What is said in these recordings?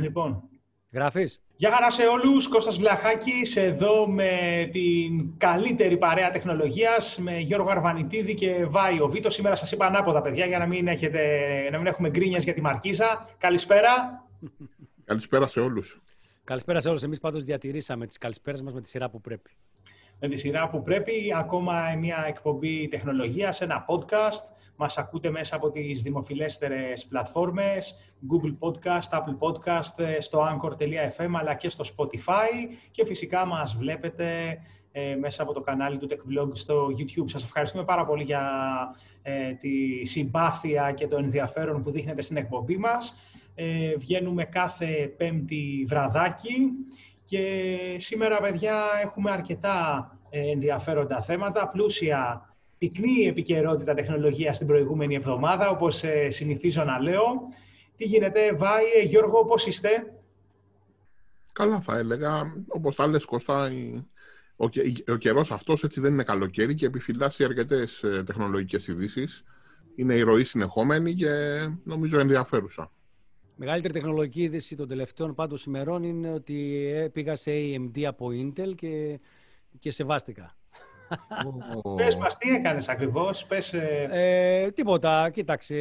λοιπόν. Γράφεις. Γεια χαρά σε όλους, Κώστας Βλαχάκης, εδώ με την καλύτερη παρέα τεχνολογίας, με Γιώργο Αρβανιτίδη και Βάιο Βίτο. Σήμερα σας είπα ανάποδα, παιδιά, για να μην, έχετε, να μην έχουμε γκρίνιας για τη Μαρκίζα. Καλησπέρα. Καλησπέρα σε όλους. Καλησπέρα σε όλους. Εμείς πάντως διατηρήσαμε τις καλησπέρες μας με τη σειρά που πρέπει. Με τη σειρά που πρέπει, ακόμα μια εκπομπή τεχνολογίας, ένα podcast. Μας ακούτε μέσα από τις δημοφιλέστερες πλατφόρμες, Google Podcast, Apple Podcast, στο Anchor.fm αλλά και στο Spotify και φυσικά μας βλέπετε ε, μέσα από το κανάλι του TechBlog στο YouTube. Σας ευχαριστούμε πάρα πολύ για ε, τη συμπάθεια και το ενδιαφέρον που δείχνετε στην εκπομπή μας. Ε, βγαίνουμε κάθε πέμπτη βραδάκι και σήμερα, παιδιά, έχουμε αρκετά ενδιαφέροντα θέματα, πλούσια πυκνή επικαιρότητα τεχνολογίας την προηγούμενη εβδομάδα, όπως ε, συνηθίζω να λέω. Τι γίνεται, Βάιε, Γιώργο, πώς είστε; Καλά θα έλεγα. Όπως τα λες, Κώστα, ο, ο καιρός αυτός έτσι δεν είναι καλοκαίρι και επιφυλάσσει αρκετές ε, τεχνολογικές ειδήσεις. Είναι η ροή συνεχόμενη και νομίζω ενδιαφέρουσα. Μεγαλύτερη τεχνολογική είδηση των τελευταίων πάντως ημερών είναι ότι πήγα σε AMD από Intel και, και σεβάστηκα. Πες μας, τι έκανες ακριβώς, πες... Ε... Ε, τίποτα, κοίταξε,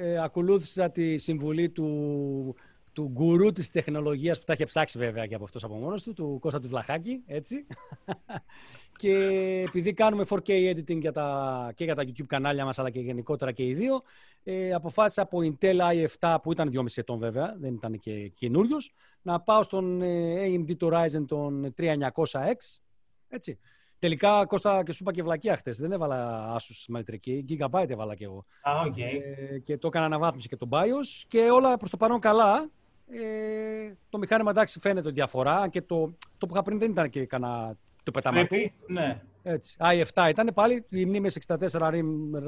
ε, ακολούθησα τη συμβουλή του, του γκουρού της τεχνολογίας που τα είχε ψάξει βέβαια και από αυτός από μόνος του, του Κώστα του Βλαχάκη, έτσι. και επειδή κάνουμε 4K editing για τα, και για τα YouTube κανάλια μας, αλλά και γενικότερα και οι δύο, ε, αποφάσισα από Intel i7, που ήταν 2,5 ετών βέβαια, δεν ήταν και καινούριος, να πάω στον ε, AMD το Ryzen τον 3900X, έτσι. Τελικά, Κώστα, και σου είπα και βλακία χθες. Δεν έβαλα άσου συμμετρική. Gigabyte έβαλα και εγώ. Ah, okay. ε, και το έκανα αναβάθμιση και τον BIOS. Και όλα προς το παρόν καλά. Ε, το μηχάνημα εντάξει φαίνεται διαφορά. Και το, το που είχα πριν δεν ήταν και κανένα το πεταματού. Ναι. Έτσι. i7 ήταν πάλι. Οι μνήμες 64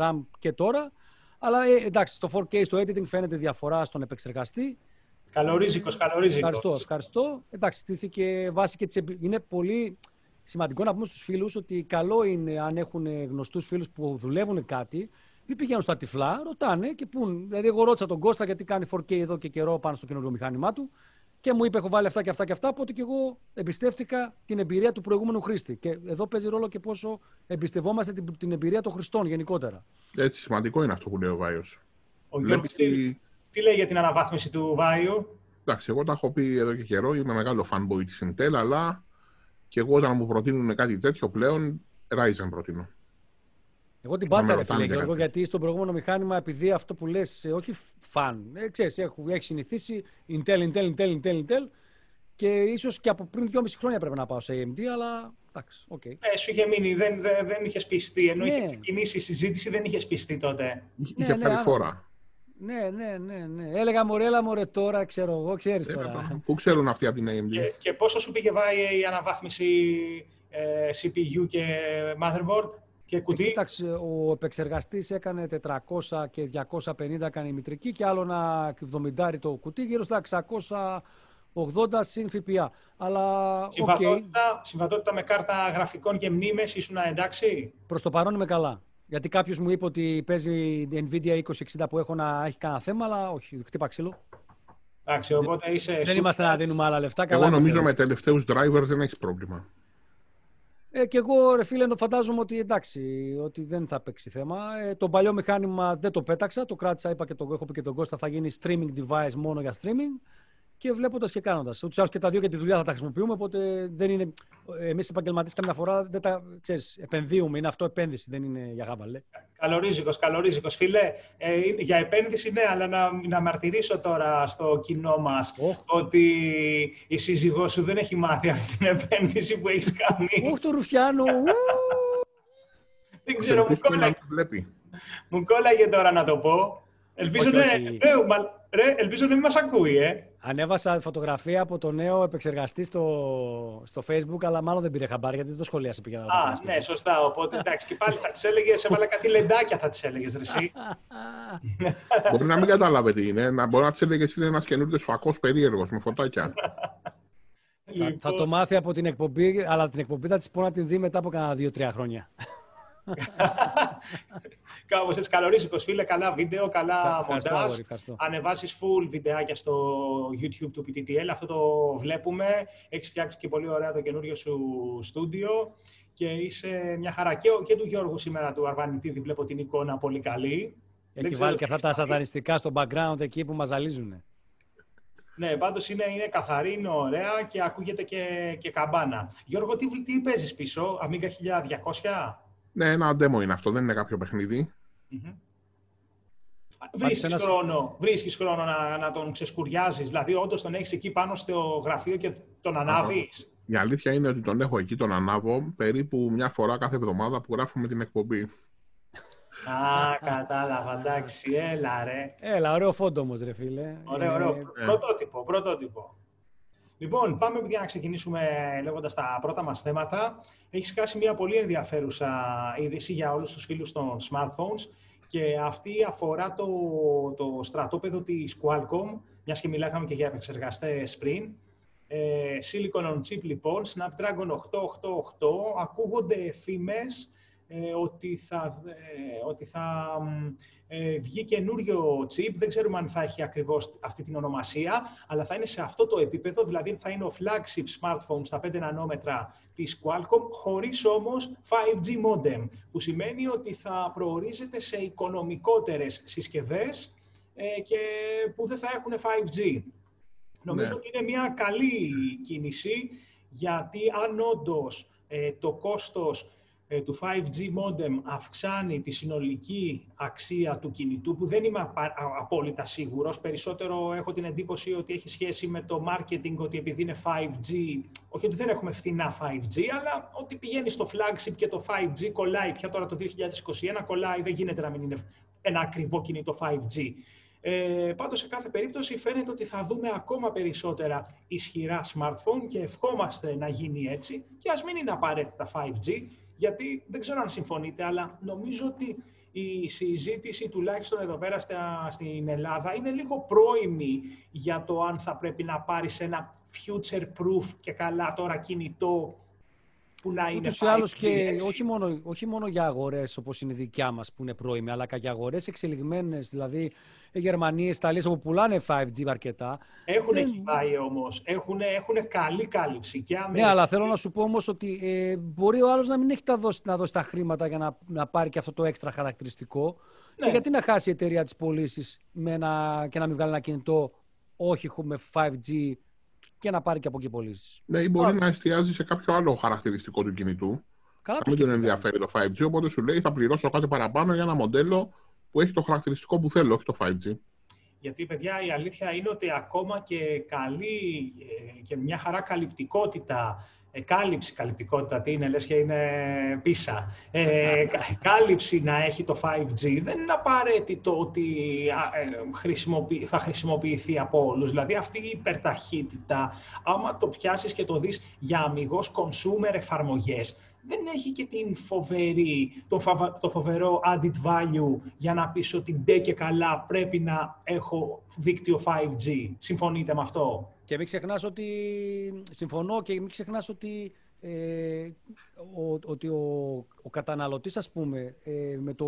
RAM και τώρα. Αλλά ε, εντάξει, στο 4K, στο editing φαίνεται διαφορά στον επεξεργαστή. Καλορίζικος, καλορίζικος. Ευχαριστώ, ευχαριστώ. Εντάξει, στήθηκε βάση και της. Είναι πολύ σημαντικό να πούμε στους φίλους ότι καλό είναι αν έχουν γνωστούς φίλους που δουλεύουν κάτι, μην πηγαίνουν στα τυφλά, ρωτάνε και πούν. Δηλαδή, εγώ ρώτησα τον Κώστα γιατί κάνει 4K εδώ και καιρό πάνω στο καινούργιο μηχάνημά του και μου είπε: Έχω βάλει αυτά και αυτά και αυτά. Οπότε και εγώ εμπιστεύτηκα την εμπειρία του προηγούμενου χρήστη. Και εδώ παίζει ρόλο και πόσο εμπιστευόμαστε την, την εμπειρία των χρηστών γενικότερα. Έτσι, σημαντικό είναι αυτό που λέει ο Βάιος. Ο Βλέπεις τι, τι λέει για την αναβάθμιση του Βάιου. Εντάξει, εγώ τα έχω πει εδώ και καιρό. Είμαι μεγάλο fanboy της Intel, αλλά και εγώ όταν μου προτείνουν κάτι τέτοιο πλέον, Ryzen προτείνω. Εγώ την πάτησα ρε φίλε Γιώργο, γιατί στο προηγούμενο μηχάνημα, επειδή αυτό που λες, ε, όχι φαν, ε, ξέρεις, έχω, έχει συνηθίσει Intel, Intel, Intel, Intel, Intel και ίσως και από πριν δυόμιση χρόνια πρέπει να πάω σε AMD, αλλά εντάξει, OK. Okay. Ε, σου είχε μείνει, δεν, δεν, δεν είχες πειστεί, ενώ ναι. είχε ξεκινήσει η συζήτηση δεν είχες πειστεί τότε. Είχε ναι, ναι, φορά. Ναι, ναι, ναι, ναι. Έλεγα μωρέ, έλα μωρέ τώρα, ξέρω εγώ, ξέρεις ε, τώρα. Πού ξέρουν αυτοί από την AMD. Και, και πόσο σου πήγε βάει η αναβάθμιση ε, CPU και motherboard και κουτί; Ε, κοίταξε, ο επεξεργαστής έκανε 400 και 250 έκανε η μητρική και άλλο ένα 70 το κουτί, γύρω στα 680 συν ΦΠΑ. Αλλά, συμβατότητα, okay. συμβατότητα με κάρτα γραφικών και μνήμες ήσουν εντάξει; Προς το παρόν είμαι καλά. Γιατί κάποιος μου είπε ότι παίζει η Nvidia 2060 που έχω να έχει κανένα θέμα, αλλά όχι, χτύπα ξύλο. Εντάξει, οπότε είσαι. Δεν είμαστε να δίνουμε άλλα λεφτά. Εγώ νομίζω με τελευταίους drivers δεν έχεις πρόβλημα. Ε, και εγώ, ρε φίλε, φαντάζομαι ότι εντάξει, ότι δεν θα παίξει θέμα. Ε, το παλιό μηχάνημα δεν το πέταξα, το κράτησα, είπα και το έχω πει και τον Κώστα, θα γίνει streaming device μόνο για streaming και βλέποντας και κάνοντας. Ούτως ή και τα δύο για τη δουλειά θα τα χρησιμοποιούμε. Οπότε δεν είναι. Εμείς οι επαγγελματίες καμιά φορά δεν τα ξέρεις, επενδύουμε. Είναι αυτό επένδυση, δεν είναι για γάμπαλε. Καλορίζικος, καλορίζικος. Φίλε, ε, για επένδυση ναι, αλλά να, να μαρτυρήσω τώρα στο κοινό μας ότι η σύζυγός σου δεν έχει μάθει αυτή την επένδυση που έχεις κάνει. Όχι το Ρουφιάνο. δεν ξέρω, μου κόλλαγε. Μου κόλλαγε τώρα να το πω. Ελπίζω, όχι, ναι, όχι. Ναι, ρε, ελπίζω να μην μας ακούει, ε. Ανέβασα φωτογραφία από το νέο επεξεργαστή στο, στο Facebook, αλλά μάλλον δεν πήρε χαμπάρι γιατί δεν το σχολίασε πια. Α, ναι, σωστά. Οπότε εντάξει, και πάλι θα τη έλεγες, έβαλα κάτι λεντάκια θα τη έλεγες, Ρεσί. μπορεί να μην κατάλαβε τι είναι. Να μπορεί να τη έλεγες είναι ένας καινούριο φακός περίεργος με φωτάκια. θα, θα, το λοιπόν. μάθει από την εκπομπή, αλλά την εκπομπή θα της πω να την δει μετά από κανένα δύο-τρία χρόνια. Κάπως έτσι καλορίζικος φίλε, καλά βίντεο, καλά μοντάζ. Ανεβάσεις full βιντεάκια στο YouTube του PTTL, αυτό το βλέπουμε. Έχεις φτιάξει και πολύ ωραία το καινούριο σου στούντιο και είσαι μια χαρά. Και, και του Γιώργου σήμερα του Αρβανιτίδη βλέπω την εικόνα πολύ καλή. Έχει βάλει και αυτά τα σατανιστικά στο background εκεί που μας ζαλίζουν. Ναι, πάντως είναι, είναι καθαρή, είναι ωραία και ακούγεται και, και καμπάνα. Γιώργο, τι, τι παίζεις πίσω, Amiga 1200? Ναι, ένα demo είναι αυτό, δεν είναι κάποιο παιχνίδι. Mm-hmm. Βρίσκεις, ένας... χρόνο, βρίσκεις χρόνο να, να τον ξεσκουριάζεις, δηλαδή όντως τον έχεις εκεί πάνω στο γραφείο και τον ανάβεις. Η αλήθεια είναι ότι τον έχω εκεί, τον ανάβω, περίπου μια φορά κάθε εβδομάδα που γράφουμε την εκπομπή. Α, κατάλαβα, εντάξει, έλα ρε. Έλα, ωραίο φόντο όμως ρε φίλε. Ωραίο, ωραίο. Ε... Πρωτότυπο, πρωτότυπο. Λοιπόν, πάμε για να ξεκινήσουμε λέγοντας τα πρώτα μας θέματα. Έχει σκάσει μια πολύ ενδιαφέρουσα είδηση για όλους τους φίλους των smartphones και αυτή αφορά το, το στρατόπεδο της Qualcomm, μιας και μιλάγαμε και για επεξεργαστές πριν. Ε, Silicon on chip λοιπόν, Snapdragon 888, ακούγονται φήμες ε, ότι θα, ε, ότι θα ε, βγει καινούριο chip. Δεν ξέρουμε αν θα έχει ακριβώς αυτή την ονομασία, αλλά θα είναι σε αυτό το επίπεδο, δηλαδή θα είναι ο flagship smartphone στα 5 νανόμετρα της Qualcomm, χωρίς όμως 5G modem, που σημαίνει ότι θα προορίζεται σε οικονομικότερες συσκευές και που δεν θα έχουν 5G. Νομίζω ναι. ότι είναι μια καλή κίνηση, γιατί αν όντως το κόστος ε, του 5G modem αυξάνει τη συνολική αξία του κινητού, που δεν είμαι απόλυτα σίγουρος. Περισσότερο έχω την εντύπωση ότι έχει σχέση με το marketing, ότι επειδή είναι 5G, όχι ότι δεν έχουμε φθηνά 5G, αλλά ότι πηγαίνει στο flagship και το 5G κολλάει. Πια τώρα το 2021 κολλάει, δεν γίνεται να μην είναι ένα ακριβό κινητό 5G. Ε, πάντως, σε κάθε περίπτωση φαίνεται ότι θα δούμε ακόμα περισσότερα ισχυρά smartphone και ευχόμαστε να γίνει έτσι και ας μην είναι απαραίτητα 5G, γιατί δεν ξέρω αν συμφωνείτε, αλλά νομίζω ότι η συζήτηση τουλάχιστον εδώ πέρα στην Ελλάδα είναι λίγο πρόημη για το αν θα πρέπει να πάρεις ένα future-proof και καλά τώρα κινητό που να είναι Ούτως και όχι μόνο, όχι μόνο για αγορές όπως είναι η δικιά μας που είναι πρόημη, αλλά και για αγορές εξελιγμένες, δηλαδή οι Γερμανοί, οι Ιταλίες που πουλάνε 5G αρκετά. Έχουν δεν... πάει όμως, έχουν, έχουν καλή κάλυψη. Και Ναι, αλλά θέλω να σου πω όμως ότι ε, μπορεί ο άλλος να μην έχει τα δώσει, να δώσει τα χρήματα για να, να πάρει και αυτό το έξτρα χαρακτηριστικό. Ναι. Και γιατί να χάσει η εταιρεία τις πωλήσεις και να μην βγάλει ένα κινητό όχι με 5G και να πάρει και από εκεί πωλήσεις. Ναι, ή μπορεί να εστιάζει σε κάποιο άλλο χαρακτηριστικό του κινητού. Καλά να μην τον ενδιαφέρει το 5G, οπότε σου λέει θα πληρώσω κάτι παραπάνω για ένα μοντέλο που έχει το χαρακτηριστικό που θέλω, όχι το 5G. Γιατί, παιδιά, η αλήθεια είναι ότι ακόμα και καλή ε, και μια χαρά καλυπτικότητα κάλυψη, καλυπτικότητα, τι είναι, λες και είναι πίσα. Ε, κάλυψη να έχει το 5G δεν είναι απαραίτητο ότι ε, θα χρησιμοποιηθεί από όλους. Δηλαδή αυτή η υπερταχύτητα, άμα το πιάσεις και το δεις για αμυγός consumer εφαρμογές, δεν έχει και την φοβερή, το, το φοβερό added value για να πεις ότι ντε και καλά πρέπει να έχω δίκτυο 5G. Συμφωνείτε με αυτό; Και μην ξεχνάς ότι, συμφωνώ και μην ξεχνάς ότι, ε, ο, ότι ο, ο καταναλωτής, ας πούμε, ε, με το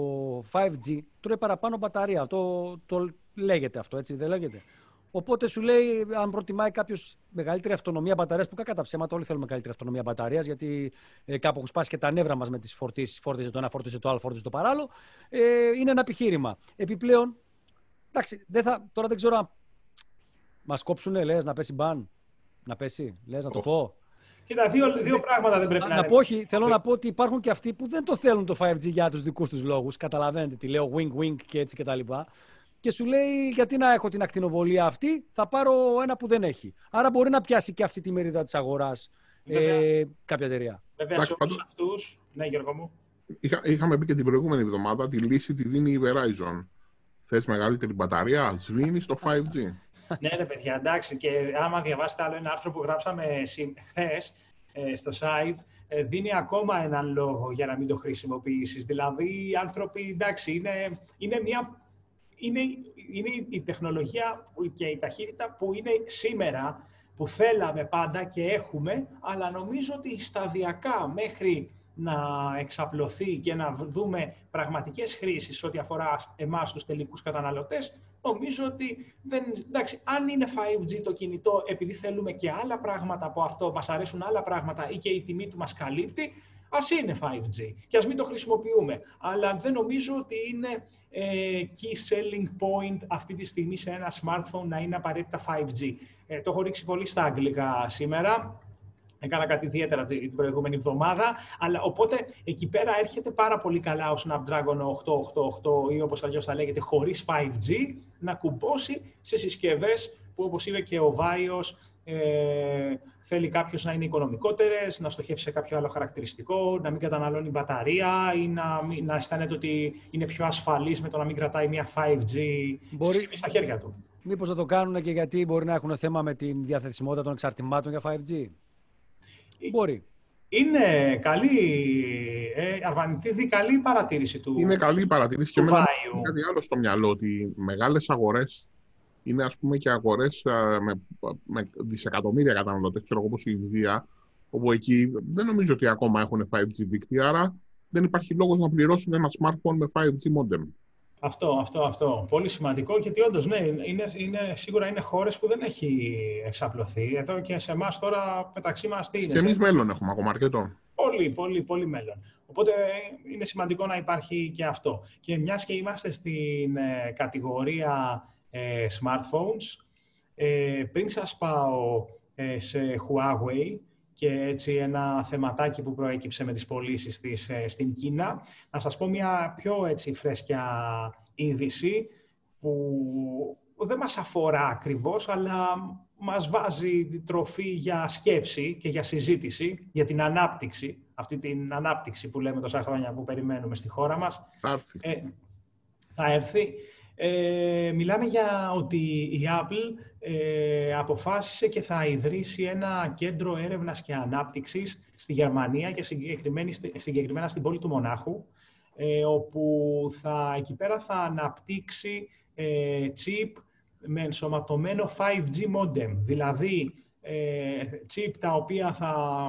5G τρώει παραπάνω μπαταρία. Το, το λέγεται αυτό, έτσι δεν λέγεται. Οπότε σου λέει, αν προτιμάει κάποιος μεγαλύτερη αυτονομία μπαταρίας, που κακά τα ψέματα, όλοι θέλουμε μεγαλύτερη αυτονομία μπαταρίας, γιατί ε, κάπου έχουν σπάσει και τα νεύρα μας με τις φορτίσεις. Φόρτιζε το ένα, φόρτιζε το άλλο, φόρτιζε το παράλληλο. Ε, είναι ένα επιχείρημα. Επιπλέον, εντάξει, δεν θα, τώρα δεν ξέρω αν Μα κόψουνε, λες, να πέσει μπαν. Να πέσει, λες, να το πω. Κοίτα, δύο, δύο πράγματα δεν πρέπει να, να πω. Όχι, θέλω να πω ότι υπάρχουν και αυτοί που δεν το θέλουν το 5G για τους δικούς τους λόγους. Καταλαβαίνετε τι λέω, wink-wink και έτσι κτλ. Και, και σου λέει, γιατί να έχω την ακτινοβολία αυτή, θα πάρω ένα που δεν έχει. Άρα μπορεί να πιάσει και αυτή τη μερίδα της αγοράς ε, κάποια εταιρεία. Βέβαια, σε όλους αυτού. Ναι, Γιώργο μου. Είχα, είχαμε πει και την προηγούμενη εβδομάδα τη λύση τη δίνει η Verizon. Θες μεγαλύτερη μπαταρία, σβήνεις το 5G ναι, ρε παιδιά, εντάξει. Και άμα διαβάσετε άλλο ένα άρθρο που γράψαμε χθες ε, στο site, ε, δίνει ακόμα έναν λόγο για να μην το χρησιμοποιήσεις. Δηλαδή, οι άνθρωποι, εντάξει, είναι, είναι μια. Είναι, είναι η τεχνολογία και η ταχύτητα που είναι σήμερα, που θέλαμε πάντα και έχουμε, αλλά νομίζω ότι σταδιακά μέχρι να εξαπλωθεί και να δούμε πραγματικές χρήσεις ό,τι αφορά εμάς τους τελικούς καταναλωτές, νομίζω ότι δεν, εντάξει, αν είναι 5G το κινητό επειδή θέλουμε και άλλα πράγματα από αυτό, μας αρέσουν άλλα πράγματα ή και η τιμή του μας καλύπτει, ας είναι 5G και ας μην το χρησιμοποιούμε. Αλλά δεν νομίζω ότι είναι ε, key selling point αυτή τη στιγμή σε ένα smartphone να είναι απαραίτητα 5G. Ε, το έχω ρίξει πολύ στα αγγλικά σήμερα. Έκανα κάτι ιδιαίτερα την προηγούμενη εβδομάδα, αλλά οπότε εκεί πέρα έρχεται πάρα πολύ καλά ο Snapdragon 888 ή όπως αλλιώς θα λέγεται χωρίς 5G να κουμπώσει σε συσκευές που όπως είπε και ο Βάιος ε, θέλει κάποιος να είναι οικονομικότερες, να στοχεύσει σε κάποιο άλλο χαρακτηριστικό, να μην καταναλώνει μπαταρία ή να, να αισθάνεται ότι είναι πιο ασφαλής με το να μην κρατάει μια 5G μπορεί... στα χέρια του. Μήπως θα το κάνουν και γιατί μπορεί να έχουν θέμα με τη διαθεσιμότητα των εξαρτημάτων για 5G. Μπορεί. Είναι καλή, ε, Αρβανιτίδη, καλή παρατήρηση του Είναι καλή παρατήρηση και εμένα κάτι άλλο στο μυαλό, ότι μεγάλες αγορές είναι ας πούμε και αγορές με, με δισεκατομμύρια καταναλωτές, ξέρω εγώ όπως η Ινδία, όπου εκεί δεν νομίζω ότι ακόμα έχουν 5G δίκτυα, άρα δεν υπάρχει λόγος να πληρώσουν ένα smartphone με 5G modem. Αυτό, αυτό, αυτό. Πολύ σημαντικό γιατί όντως, ναι, είναι, είναι, σίγουρα είναι χώρες που δεν έχει εξαπλωθεί. Εδώ και σε εμάς τώρα μεταξύ μας τι είναι; Και εμείς μέλλον έχουμε ακόμα αρκετό. Πολύ, πολύ, πολύ μέλλον. Οπότε είναι σημαντικό να υπάρχει και αυτό. Και μιας και είμαστε στην ε, κατηγορία ε, smartphones, ε, πριν σας πάω ε, σε Huawei, και έτσι ένα θεματάκι που προέκυψε με τις πωλήσεις της ε, στην Κίνα. Να σας πω μια πιο έτσι φρέσκια είδηση που δεν μας αφορά ακριβώς, αλλά μας βάζει τροφή για σκέψη και για συζήτηση, για την ανάπτυξη, αυτή την ανάπτυξη που λέμε τόσα χρόνια που περιμένουμε στη χώρα μας. Θα έρθει. Ε, θα έρθει. Ε, μιλάμε για ότι η Apple ε, αποφάσισε και θα ιδρύσει ένα κέντρο έρευνας και ανάπτυξης στη Γερμανία και συγκεκριμένα στην πόλη του Μονάχου, ε, όπου θα, εκεί πέρα θα αναπτύξει ε, chip με ενσωματωμένο 5G modem, δηλαδή ε, chip τα οποία θα,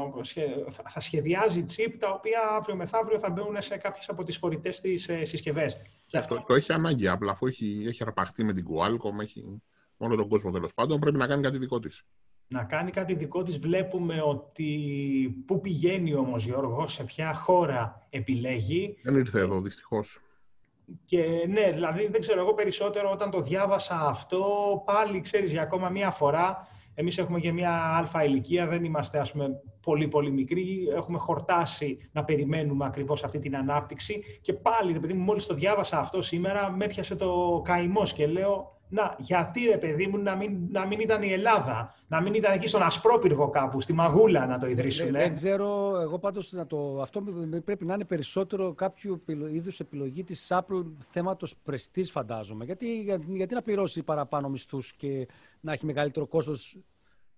θα σχεδιάζει chip τα οποία αύριο μεθαύριο θα μπαίνουν σε κάποιες από τις φορητές της ε, συσκευές. Και αυτό το έχει ανάγκη απλά, αφού έχει, έχει αρπαχτεί με την Qualcomm, έχει μόνο τον κόσμο τέλος πάντων, πρέπει να κάνει κάτι δικό της. Να κάνει κάτι δικό της. Βλέπουμε ότι πού πηγαίνει όμως Γιώργο, σε ποια χώρα επιλέγει. Δεν ήρθε εδώ δυστυχώς. Και ναι, δηλαδή δεν ξέρω, εγώ περισσότερο όταν το διάβασα αυτό, πάλι ξέρεις για ακόμα μία φορά, εμείς έχουμε και μία αλφα ηλικία, δεν είμαστε ας πούμε πολύ πολύ μικροί, έχουμε χορτάσει να περιμένουμε ακριβώς αυτή την ανάπτυξη και πάλι, επειδή μου, μόλις το διάβασα αυτό σήμερα, με έπιασε το καημό και λέω να, γιατί ρε παιδί μου να μην, να μην ήταν η Ελλάδα, να μην ήταν εκεί στον Ασπρόπυργο κάπου, στη Μαγούλα να το ιδρύσουν. Δεν, δεν ξέρω, εγώ πάντως να το, αυτό πρέπει να είναι περισσότερο κάποιο είδους επιλογή της Apple θέματος πρεστής φαντάζομαι. Γιατί, γιατί να πληρώσει παραπάνω μισθούς και να έχει μεγαλύτερο κόστος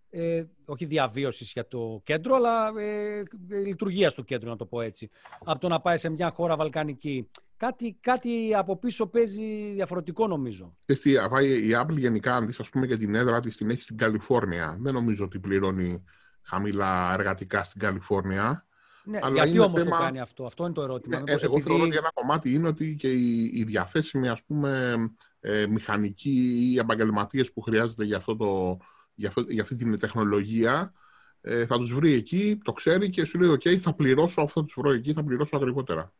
ε, όχι διαβίωσης για το κέντρο, αλλά ε, λειτουργίας του κέντρου, να το πω έτσι. Από το να πάει σε μια χώρα βαλκανική κάτι, κάτι από πίσω παίζει διαφορετικό νομίζω. Εσύ, η Apple γενικά, αν δεις ας πούμε και την έδρα της, την έχει στην Καλιφόρνια. Δεν νομίζω ότι πληρώνει χαμηλά εργατικά στην Καλιφόρνια. Ναι, αλλά γιατί όμως θέμα... το κάνει αυτό, αυτό είναι το ερώτημα. Ναι, εγώ επειδή... θεωρώ ότι ένα κομμάτι είναι ότι και οι, οι διαθέσιμοι ας πούμε, ε, μηχανικοί ή επαγγελματίες που χρειάζεται για, αυτό το, για, αυτό, για αυτή την τεχνολογία ε, θα τους βρει εκεί, το ξέρει και σου λέει «ΟΚ, θα πληρώσω αυτό τους βρω εκεί, θα πληρώσω ακριβότερα».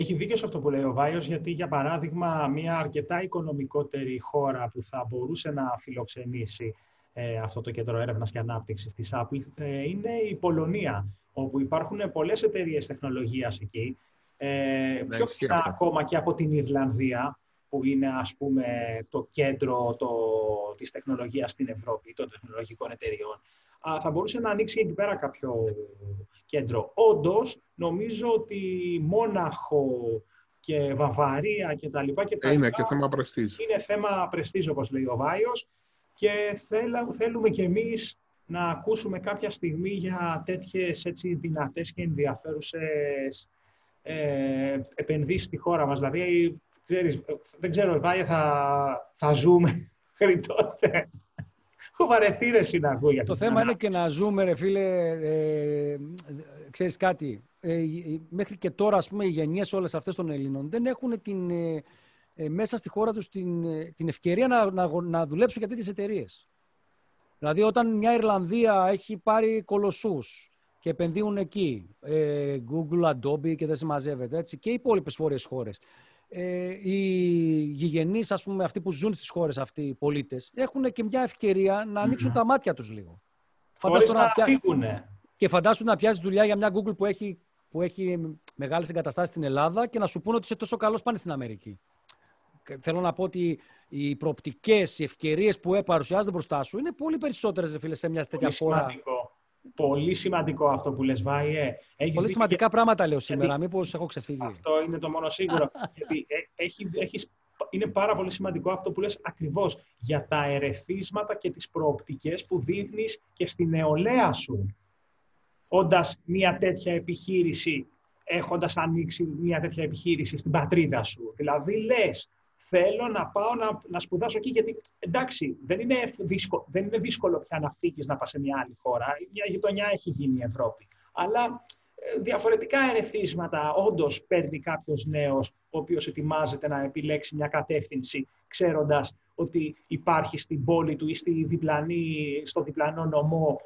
Έχει δίκιο σε αυτό που λέει ο Βάιος, γιατί για παράδειγμα μια αρκετά οικονομικότερη χώρα που θα μπορούσε να φιλοξενήσει ε, αυτό το κέντρο έρευνας και ανάπτυξης της Apple ε, είναι η Πολωνία, όπου υπάρχουν πολλές εταιρείες τεχνολογίας εκεί. Ε, πιο φυσικά ακόμα και από την Ιρλανδία, που είναι ας πούμε το κέντρο το, της τεχνολογίας στην Ευρώπη, των τεχνολογικών εταιριών θα μπορούσε να ανοίξει εκεί πέρα κάποιο κέντρο. Όντως, νομίζω ότι Μόναχο και Βαβαρία και τα λοιπά και τα Είναι και θέμα πρεστής. Είναι θέμα πρεστής, όπως λέει ο Βάιος, και θέλουμε κι εμείς να ακούσουμε κάποια στιγμή για τέτοιες έτσι, δυνατές και ενδιαφέρουσες ε, επενδύσεις στη χώρα μας. Δηλαδή, ξέρεις, δεν ξέρω, Βάια, θα, θα ζούμε μέχρι τότε. Έχω βαρεθεί ρε Το θέμα είναι και να ζούμε ρε φίλε, ε, ξέρεις κάτι, ε, μέχρι και τώρα ας πούμε, οι γενιές όλες αυτές των Ελλήνων δεν έχουν την, ε, ε, μέσα στη χώρα τους την, την ευκαιρία να, να, να δουλέψουν για τέτοιες εταιρείες. Δηλαδή όταν μια Ιρλανδία έχει πάρει κολοσσούς και επενδύουν εκεί, Google, Adobe και δεν συμμαζεύεται, έτσι, και οι υπόλοιπες βόρειες χώρες. Ε, οι γηγενείς, ας πούμε, αυτοί που ζουν στις χώρες αυτοί, οι πολίτες, έχουν και μια ευκαιρία να ανοίξουν τα μάτια τους λίγο. Φαντάσου να, να Και φαντάσου να πιάσεις δουλειά για μια Google που έχει που έχει μεγάλες εγκαταστάσεις στην Ελλάδα και να σου πούνε ότι είσαι τόσο καλός πάνε στην Αμερική. Θέλω να πω ότι οι προοπτικές, οι ευκαιρίες που παρουσιάζονται μπροστά σου είναι πολύ περισσότερες, φίλε, σε μια τέτοια χώρα. Σημαντικό. Πολύ σημαντικό αυτό που λες, Βάιε. πολύ σημαντικά πράγματα λέω σήμερα, μήπως έχω ξεφύγει. Αυτό είναι το μόνο σίγουρο. γιατί ε, έχει, έχεις, είναι πάρα πολύ σημαντικό αυτό που λες ακριβώς για τα ερεθίσματα και τις προοπτικές που δείχνεις και στη νεολαία σου όντας μια τέτοια επιχείρηση, έχοντας ανοίξει μια τέτοια επιχείρηση στην πατρίδα σου. Δηλαδή λες, θέλω να πάω να, να σπουδάσω εκεί, γιατί εντάξει, δεν είναι, δύσκολο, δεν είναι δύσκολο πια να φύγεις να πας σε μια άλλη χώρα. Μια γειτονιά έχει γίνει η Ευρώπη. Αλλά ε, διαφορετικά ερεθίσματα όντως παίρνει κάποιος νέος ο οποίος ετοιμάζεται να επιλέξει μια κατεύθυνση ξέροντας ότι υπάρχει στην πόλη του ή στη διπλανή, στο διπλανό νομό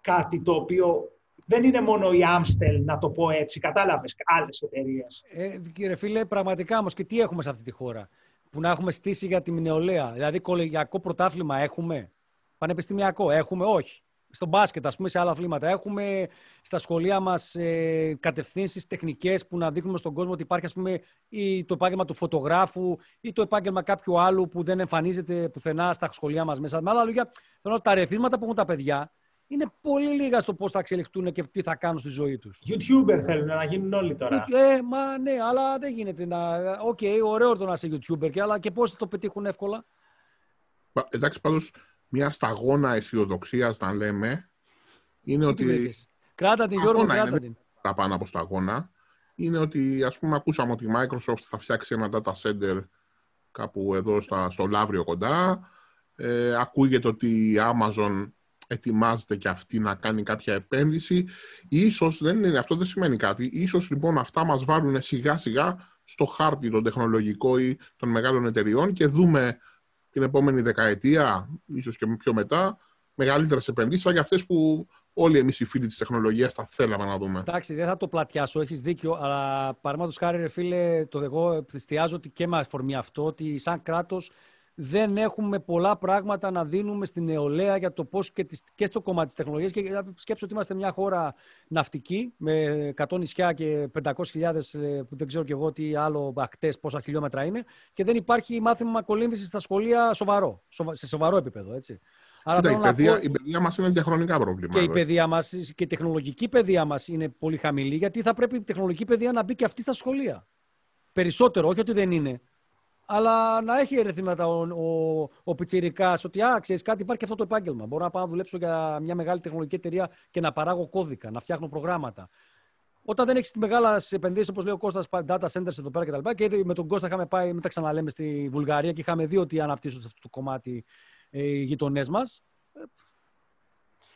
κάτι το οποίο δεν είναι μόνο η Amstel, να το πω έτσι. Κατάλαβες άλλες εταιρείες. Ε, κύριε φίλε, πραγματικά όμως και τι έχουμε σε αυτή τη χώρα; Που να έχουμε στήσει για τη νεολαία. Δηλαδή, κολεγιακό πρωτάθλημα έχουμε; Πανεπιστημιακό έχουμε, όχι. Στο μπάσκετ, ας πούμε, σε άλλα αθλήματα. Έχουμε στα σχολεία μας ε, κατευθύνσεις τεχνικές που να δείχνουμε στον κόσμο ότι υπάρχει, ας πούμε, ή το επάγγελμα του φωτογράφου ή το επάγγελμα κάποιου άλλου που δεν εμφανίζεται πουθενά στα σχολεία μας μέσα. Με άλλα λόγια, θέλω τα ερεθίσματα που έχουν τα παιδιά είναι πολύ λίγα στο πώς θα εξελιχθούν και τι θα κάνουν στη ζωή τους. YouTuber θέλουν να γίνουν όλοι τώρα. Ε, μα ναι, αλλά δεν γίνεται να. OK, okay, ωραίο το να είσαι YouTuber, αλλά και πώς θα το πετύχουν εύκολα. Εντάξει, πάντως μια σταγόνα αισιοδοξίας, να λέμε, είναι ότι. Κράτα την, Γιώργο, κράτα την. Παραπάνω από σταγόνα. Είναι ότι, ας πούμε, ακούσαμε ότι η Microsoft θα φτιάξει ένα data center κάπου εδώ στα, στο Λαύριο κοντά. Ε, ακούγεται ότι η Amazon ετοιμάζεται και αυτή να κάνει κάποια επένδυση. Ίσως, δεν είναι, αυτό δεν σημαίνει κάτι. Ίσως λοιπόν αυτά μας βάλουν σιγά σιγά στο χάρτη τον τεχνολογικό ή των μεγάλων εταιριών και δούμε την επόμενη δεκαετία, ίσως και πιο μετά, μεγαλύτερες επενδύσεις για αυτές που όλοι εμείς οι φίλοι της τεχνολογίας θα θέλαμε να δούμε. Εντάξει, δεν θα το πλατιάσω, έχεις δίκιο, αλλά παραδείγματος χάρη, ρε φίλε, το εγώ εστιάζω και με αφορμή αυτό, ότι σαν κράτος δεν έχουμε πολλά πράγματα να δίνουμε στην νεολαία για το πώς και, και στο κομμάτι της τεχνολογίας και σκέψω ότι είμαστε μια χώρα ναυτική με 100 νησιά και 500.000 ε, που δεν ξέρω και εγώ τι άλλο ακτές πόσα χιλιόμετρα είναι και δεν υπάρχει μάθημα κολύμβησης στα σχολεία σοβαρό, σε σοβαρό επίπεδο, έτσι. Άρα η, παιδεία, πω... η παιδεία μας είναι διαχρονικά πρόβλημα. Και η παιδεία μας και η τεχνολογική παιδεία μας είναι πολύ χαμηλή γιατί θα πρέπει η τεχνολογική παιδεία να μπει και αυτή στα σχολεία. Περισσότερο, όχι ότι δεν είναι αλλά να έχει ερεθίματα ο, ο, ο Πιτσιρικάς ότι, α, ξέρεις κάτι, υπάρχει και αυτό το επάγγελμα. Μπορώ να πάω να δουλέψω για μια μεγάλη τεχνολογική εταιρεία και να παράγω κώδικα, να φτιάχνω προγράμματα. Όταν δεν έχεις μεγάλα επενδύσεις, όπως λέει ο Κώστας, data centers εδώ πέρα κτλ. Και, και με τον Κώστα είχαμε πάει, μην τα ξαναλέμε, στη Βουλγαρία και είχαμε δει ότι αναπτύσσονται σε αυτό το κομμάτι ε, οι γειτονές μας.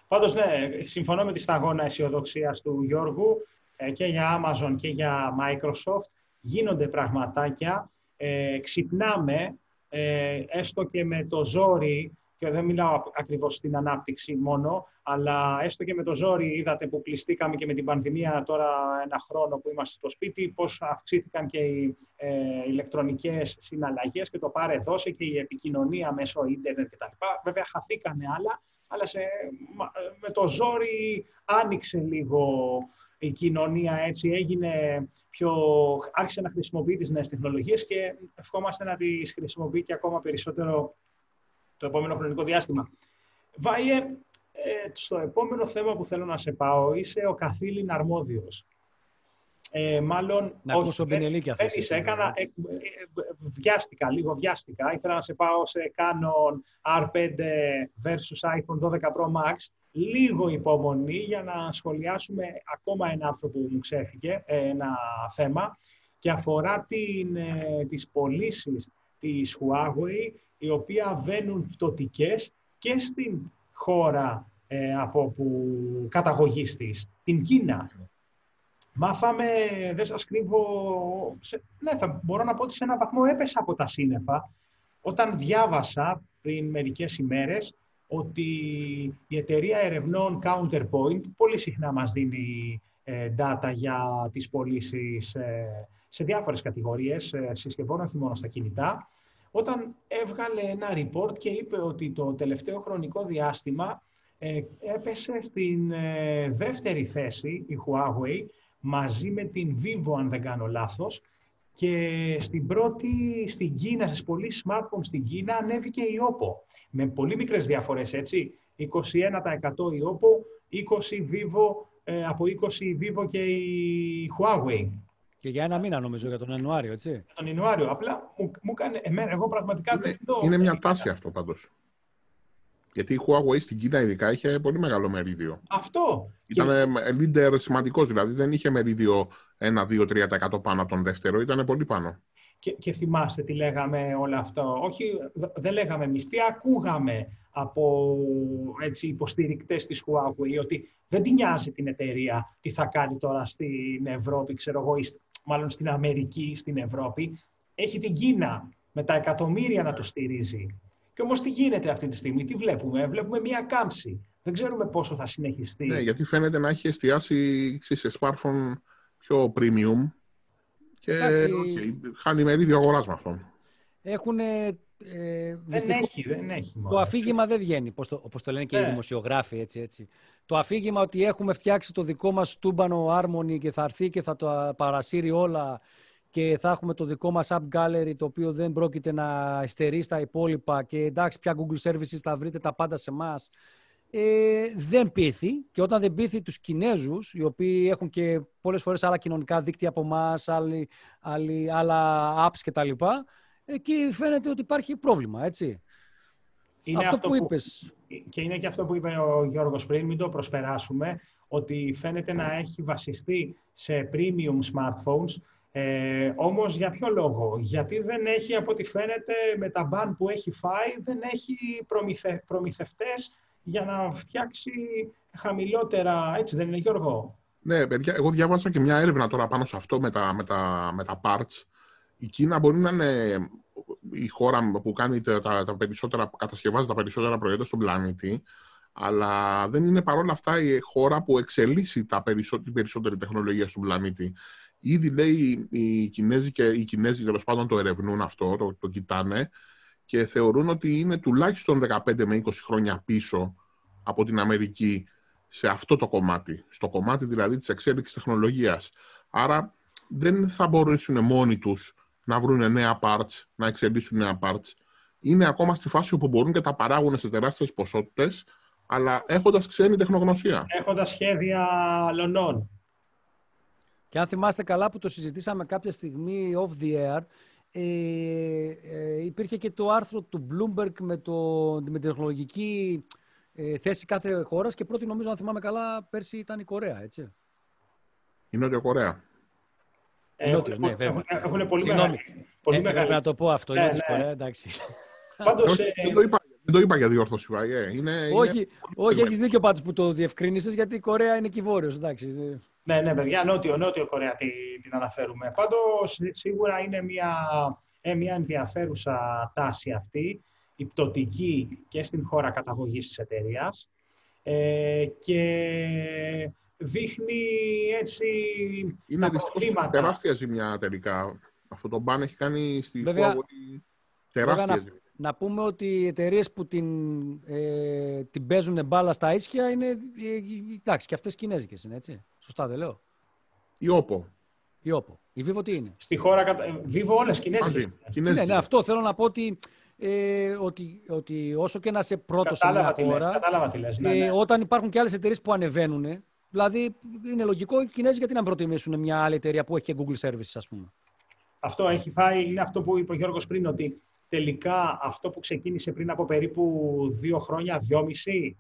Πάντως, ναι, συμφωνώ με τη σταγόνα αισιοδοξίας του Γιώργου ε, και για Amazon και για Microsoft. Γίνονται πραγματάκια ε, ξυπνάμε, ε, έστω και με το ζόρι, και δεν μιλάω ακριβώς στην ανάπτυξη μόνο, αλλά έστω και με το ζόρι είδατε που κλειστήκαμε και με την πανδημία τώρα ένα χρόνο που είμαστε στο σπίτι, πώς αυξήθηκαν και οι ε, ηλεκτρονικές συναλλαγές και το πάρε δώσε και η επικοινωνία μέσω ίντερνετ κτλ. Βέβαια χαθήκανε άλλα, αλλά σε, με το ζόρι άνοιξε λίγο η κοινωνία έτσι έγινε πιο... άρχισε να χρησιμοποιεί τις νέες τεχνολογίες και ευχόμαστε να τις χρησιμοποιεί και ακόμα περισσότερο το επόμενο χρονικό διάστημα. Βάιε, ε, στο επόμενο θέμα που θέλω να σε πάω, είσαι ο καθήλυν αρμόδιος. Ε, μάλλον, να ακούσω Μπινελίκη αυτό. έκανα, ε, ε, βιάστηκα, λίγο βιάστηκα. Ήθελα να σε πάω σε Canon R5 versus iPhone 12 Pro Max λίγο υπομονή για να σχολιάσουμε ακόμα ένα άρθρο που μου ξέφυγε, ένα θέμα, και αφορά την, ε, τις πωλήσεις της Huawei, οι οποία βαίνουν πτωτικές και στην χώρα ε, από που καταγωγής της, την Κίνα. Μάθαμε, δεν σας κρύβω, σε, ναι, θα μπορώ να πω ότι σε έναν βαθμό έπεσα από τα σύννεφα όταν διάβασα πριν μερικές ημέρες ότι η εταιρεία ερευνών Counterpoint πολύ συχνά μας δίνει ε, data για τις πωλήσεις ε, σε διάφορες κατηγορίες ε, συσκευών, όχι μόνο στα κινητά, όταν έβγαλε ένα report και είπε ότι το τελευταίο χρονικό διάστημα ε, έπεσε στην ε, δεύτερη θέση η Huawei μαζί με την Vivo, αν δεν κάνω λάθος, και στην πρώτη, στην Κίνα, στις πωλήσει smartphones στην Κίνα, ανέβηκε η Oppo. Με πολύ μικρές διαφορές, έτσι. 21% η Oppo, 20% Vivo, ε, από 20% Vivo και η Huawei. Και για ένα μήνα νομίζω, για τον Ιανουάριο, έτσι. Για τον Ιανουάριο. Απλά μου, μου έκανε, εμένα, εγώ πραγματικά... Είναι, είναι μια τάση αυτό πάντως. Γιατί η Huawei στην Κίνα ειδικά είχε πολύ μεγάλο μερίδιο. Αυτό. Ήταν και... leader σημαντικός, δηλαδή δεν είχε μερίδιο 1-2-3% πάνω από τον δεύτερο, ήταν πολύ πάνω. Και, και θυμάστε τι λέγαμε όλο αυτό. Όχι, δεν λέγαμε εμείς, τι ακούγαμε από έτσι, υποστηρικτές της Huawei, ότι δεν την νοιάζει την εταιρεία τι θα κάνει τώρα στην Ευρώπη, ξέρω εγώ, μάλλον στην Αμερική, στην Ευρώπη. Έχει την Κίνα με τα εκατομμύρια να το στηρίζει. Και όμως τι γίνεται αυτή τη στιγμή, τι βλέπουμε, βλέπουμε μια κάμψη. Δεν ξέρουμε πόσο θα συνεχιστεί. Ναι, γιατί φαίνεται να έχει εστιάσει σε smartphone πιο premium και okay, χάνει μερίδιο αγοράς με αυτόν. Έχουν ε, δεν έχει, δεν έχει. Το αφήγημα δεν βγαίνει, όπως το, όπως το λένε και οι ναι. δημοσιογράφοι. Έτσι, έτσι. Το αφήγημα ότι έχουμε φτιάξει το δικό μας τούμπανο Harmony και θα έρθει και θα το παρασύρει όλα και θα έχουμε το δικό μας app gallery το οποίο δεν πρόκειται να εστερεί στα υπόλοιπα και εντάξει πια Google Services θα βρείτε τα πάντα σε εμά. Ε, δεν πείθει και όταν δεν πείθει τους Κινέζους οι οποίοι έχουν και πολλές φορές άλλα κοινωνικά δίκτυα από εμάς, άλλα apps κτλ εκεί φαίνεται ότι υπάρχει πρόβλημα, έτσι. Είναι αυτό, που είπες. Και είναι και αυτό που είπε ο Γιώργος πριν, μην το προσπεράσουμε, ότι φαίνεται να έχει βασιστεί σε premium smartphones, ε, όμως για ποιο λόγο; Γιατί δεν έχει, από ό,τι φαίνεται, με τα μπαν που έχει φάει, δεν έχει προμηθε, προμηθευτές για να φτιάξει χαμηλότερα, έτσι δεν είναι Γιώργο; Ναι, παιδιά, εγώ διάβασα και μια έρευνα τώρα πάνω σε αυτό με τα, με τα, με τα parts η Κίνα μπορεί να είναι η χώρα που κάνει τα, τα περισσότερα, κατασκευάζει τα περισσότερα προϊόντα στον πλανήτη, αλλά δεν είναι παρόλα αυτά η χώρα που εξελίσσει τα περισσότερη, την περισσότερη τεχνολογία στον πλανήτη. Ήδη λέει οι Κινέζοι και οι Κινέζοι τέλος πάντων το ερευνούν αυτό, το, το κοιτάνε και θεωρούν ότι είναι τουλάχιστον 15 με 20 χρόνια πίσω από την Αμερική σε αυτό το κομμάτι, στο κομμάτι δηλαδή της εξέλιξης τεχνολογίας. Άρα δεν θα μπορέσουν μόνοι τους να βρουν νέα parts, να εξελίσσουν νέα parts. Είναι ακόμα στη φάση όπου μπορούν και τα παράγουν σε τεράστιες ποσότητες, αλλά έχοντας ξένη τεχνογνωσία. Έχοντας σχέδια λονών. Και αν θυμάστε καλά που το συζητήσαμε κάποια στιγμή off the air, ε, ε, υπήρχε και το άρθρο του Bloomberg με, το, με την τεχνολογική ε, θέση κάθε χώρας και πρώτη νομίζω, αν θυμάμαι καλά, πέρσι ήταν η Κορέα, έτσι. Η Νότια Κορέα. Νότιος, ναι, βέβαια. Έχουν πολύ Συγγνώμη. Πολύ ε, μεγάλη. να το πω αυτό. Ναι, είναι ναι. εντάξει. Πάντως, ε... δεν, το είπα, δεν το είπα για διόρθωση, ε. Είναι, όχι, είναι... όχι έχεις δίκιο πάντως που το διευκρίνησες, γιατί η Κορέα είναι κυβόρειος, εντάξει. Ναι, ναι, παιδιά, νότιο, νότιο Κορέα την, την αναφέρουμε. Πάντως, σίγουρα είναι μια, ε, μια ενδιαφέρουσα τάση αυτή, η πτωτική και στην χώρα καταγωγής της εταιρείας. Ε, και δείχνει έτσι Είναι δυστυχώς τεράστια ζημιά τελικά. Αυτό το μπαν έχει κάνει στη Βέβαια, τεράστια βέβαια, ζημιά. Να, να, πούμε ότι οι εταιρείες που την, ε, την παίζουν μπάλα στα ίσια είναι, ε, εντάξει, και αυτές κινέζικες είναι, έτσι. Σωστά δεν λέω. Η Όπο. Η Όπο. Η Vivo τι είναι; Στη χώρα, Vivo όλες κινέζικες. Ναι, ναι, αυτό θέλω να πω ότι ε, ότι, ότι όσο και να είσαι πρώτος σε μια χώρα, λες, ναι, ναι. Ε, όταν υπάρχουν και άλλες εταιρείες που ανεβαίνουν, Δηλαδή, είναι λογικό οι Κινέζοι γιατί να προτιμήσουν μια άλλη εταιρεία που έχει και Google Services, ας πούμε. Αυτό έχει φάει, είναι αυτό που είπε ο Γιώργος πριν, ότι τελικά αυτό που ξεκίνησε πριν από περίπου δύο χρόνια, δυόμιση,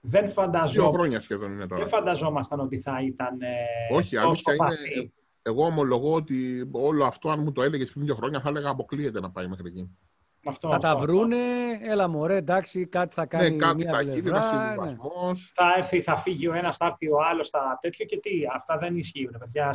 δεν φανταζόμασταν. Δύο χρόνια σχεδόν είναι τώρα. Δεν φανταζόμασταν ότι θα ήταν. Ε, Όχι, αλήθεια είναι. Εγώ ομολογώ ότι όλο αυτό, αν μου το έλεγες πριν δύο χρόνια, θα έλεγα αποκλείεται να πάει μέχρι εκεί. Αυτό, θα αυτό, τα αυτό. βρούνε, έλα μωρέ, εντάξει, κάτι θα κάνει Ναι, κάτι μία θα γίνει, πλευρά, ένα ναι. συμβιβασμός. Θα έρθει, θα φύγει ο ένας, θα έρθει ο άλλος, θα τέτοιο και τι. Αυτά δεν ισχύουν, παιδιά.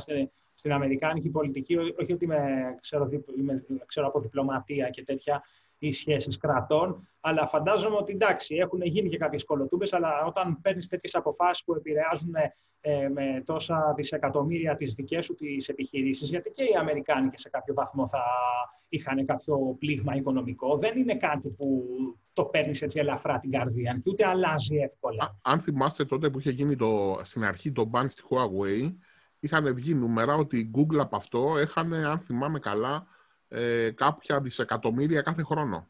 Στην, στην Αμερικάνικη πολιτική, ό- όχι ότι είμαι, ξέρω, δι- είμαι, ξέρω από διπλωματία και τέτοια ή σχέσεις κρατών, αλλά φαντάζομαι ότι εντάξει, έχουν γίνει και κάποιες κολοτούμπες, αλλά όταν παίρνεις τέτοιες αποφάσεις που επηρεάζουν ε, με τόσα δισεκατομμύρια τις δικές σου τις επιχειρήσεις, γιατί και οι Αμερικάνοι και σε κάποιο βαθμό θα είχαν κάποιο πλήγμα οικονομικό, δεν είναι κάτι που το παίρνεις έτσι ελαφρά την καρδία και ούτε αλλάζει εύκολα. Α- Αν θυμάστε τότε που είχε γίνει το, στην αρχή το ban στη Huawei, είχαν βγει νούμερα ότι η Google από αυτό έχανε, αν θυμάμαι καλά, ε, κάποια δισεκατομμύρια κάθε χρόνο.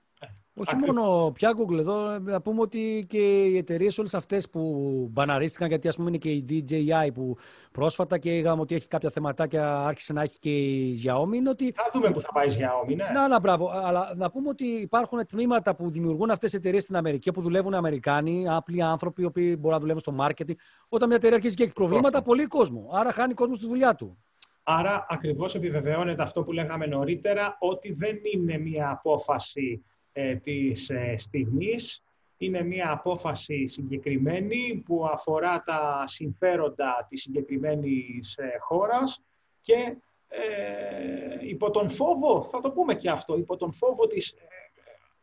Όχι Ακριβώς. μόνο πια Google εδώ, να πούμε ότι και οι εταιρείες όλες αυτές που μπαναρίστηκαν, γιατί ας πούμε είναι και η DJI που πρόσφατα και είδαμε ότι έχει κάποια θεματάκια, άρχισε να έχει και η Xiaomi, είναι ότι Θα δούμε που θα πάει για όμοι, ναι. Να, να, μπράβο. Αλλά να πούμε ότι υπάρχουν τμήματα που δημιουργούν αυτές τι εταιρείες στην Αμερική, όπου δουλεύουν Αμερικάνοι, απλοί άνθρωποι, οι οποίοι μπορούν να δουλεύουν στο marketing. Όταν μια εταιρεία αρχίζει και έχει προβλήματα, αυτό. πολύ κόσμο. Άρα χάνει κόσμο στη δουλειά του. Άρα ακριβώς επιβεβαιώνεται αυτό που λέγαμε νωρίτερα, ότι δεν είναι μία απόφαση ε, της ε, στιγμής, είναι μία απόφαση συγκεκριμένη που αφορά τα συμφέροντα της συγκεκριμένης ε, χώρας και ε, υπό τον φόβο, θα το πούμε και αυτό, υπό τον φόβο της ε,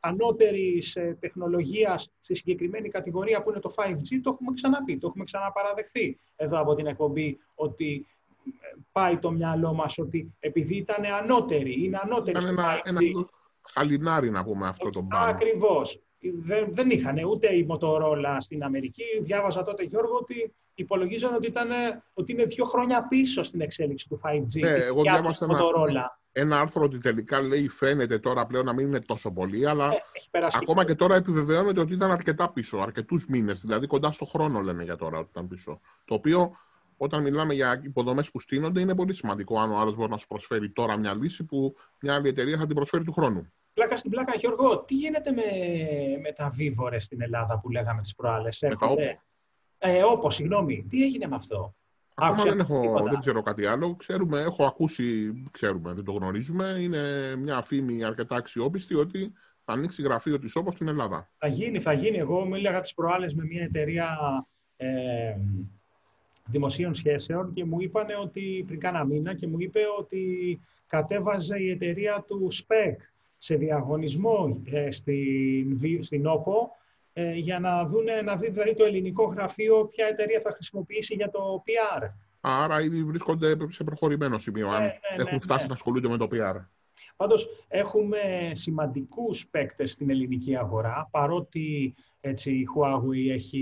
ανώτερης ε, τεχνολογίας στη συγκεκριμένη κατηγορία που είναι το 5G, το έχουμε ξαναπεί, το έχουμε ξαναπαραδεχθεί εδώ από την εκπομπή ότι ε, πάει το μυαλό μας ότι επειδή ήταν ανώτεροι, είναι ανώτεροι Ήταν στο ένα, 5G. Ένα είδος χαλινάρι να πούμε αυτό το ban. Ακριβώς. Δεν, δεν είχαν ούτε η Motorola στην Αμερική. Διάβαζα τότε, Γιώργο, ότι υπολογίζαν ότι, ήταν, ότι είναι δύο χρόνια πίσω στην εξέλιξη του 5G. Ναι, εγώ για διάβασα τους ένα- Motorola. Ένα άρθρο ότι τελικά λέει φαίνεται τώρα πλέον να μην είναι τόσο πολύ, αλλά Ε, έχει περάσει. ακόμα και τώρα επιβεβαιώνεται ότι ήταν αρκετά πίσω, αρκετούς μήνες, δηλαδή κοντά στο χρόνο λένε για τώρα ότι ήταν πίσω. Το οποίο όταν μιλάμε για υποδομές που στείνονται είναι πολύ σημαντικό αν ο άλλος μπορεί να σου προσφέρει τώρα μια λύση που μια άλλη εταιρεία θα την προσφέρει του χρόνου. Πλάκα στην πλάκα, Γιώργο, τι γίνεται με, με τα βίβορες στην Ελλάδα που λέγαμε τις προάλλες. Με τα Έρχονται- Ε, όπως, συγγνώμη. Τι έγινε με αυτό; Ακόμα Άκουσα δεν, έχω, τίποτα. δεν ξέρω κάτι άλλο. Ξέρουμε, έχω ακούσει, ξέρουμε, δεν το γνωρίζουμε. Είναι μια φήμη αρκετά αξιόπιστη ότι θα ανοίξει γραφείο της όπως στην Ελλάδα. Θα γίνει, θα γίνει. Εγώ μίλαγα τις προάλλες με μια εταιρεία ε, δημοσίων σχέσεων και μου είπανε ότι πριν κάνα μήνα και μου είπε ότι κατέβαζε η εταιρεία του SPEC σε διαγωνισμό ε, στην, Βι- στην ΟΠΟ ε, για να, δούνε, να δει δηλαδή το ελληνικό γραφείο ποια εταιρεία θα χρησιμοποιήσει για το PR. Άρα ήδη βρίσκονται σε προχωρημένο σημείο, αν Ναι, ναι, ναι, έχουν φτάσει ναι. να ασχολούνται με το PR. Πάντως, έχουμε σημαντικούς παίκτες στην ελληνική αγορά, παρότι έτσι, η Huawei έχει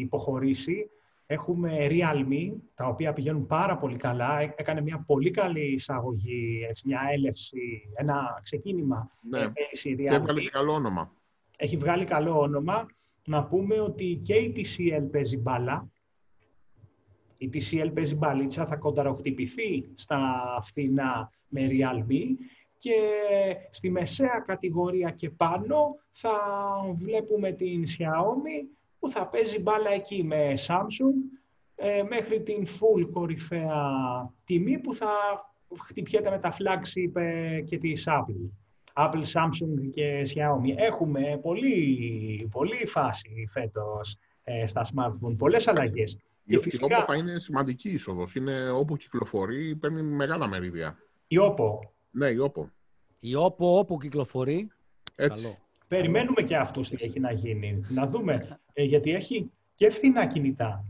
υποχωρήσει. Έχουμε Realme, τα οποία πηγαίνουν πάρα πολύ καλά. Έ- Έκανε μια πολύ καλή εισαγωγή, έτσι, μια έλευση, ένα ξεκίνημα Ναι. ε, πέρυσι η Και Realme. έβγαλε και καλό όνομα. Έχει βγάλει καλό όνομα. Να πούμε ότι και η TCL παίζει μπάλα. Η TCL παίζει μπαλίτσα, θα κονταροκτυπηθεί στα φθηνά με Realme και στη μεσαία κατηγορία και πάνω θα βλέπουμε την Xiaomi που θα παίζει μπάλα εκεί με Samsung ε, μέχρι την full κορυφαία τιμή που θα χτυπιέται με τα flagship ε, και της Apple. Apple, Samsung και Xiaomi. Έχουμε πολύ, πολύ φάση φέτος ε, στα smartphone, πολλές αλλαγές. Η, Και η φυσικά Oppo θα είναι σημαντική είσοδος. Είναι όπου κυκλοφορεί, παίρνει μεγάλα μερίδια. η Oppo. Ναι, η Oppo. Η Oppo όπου κυκλοφορεί. Έτσι. Καλό. Περιμένουμε και αυτούς τι έχει να γίνει. Να δούμε. Ε, γιατί έχει και φθηνά κινητά.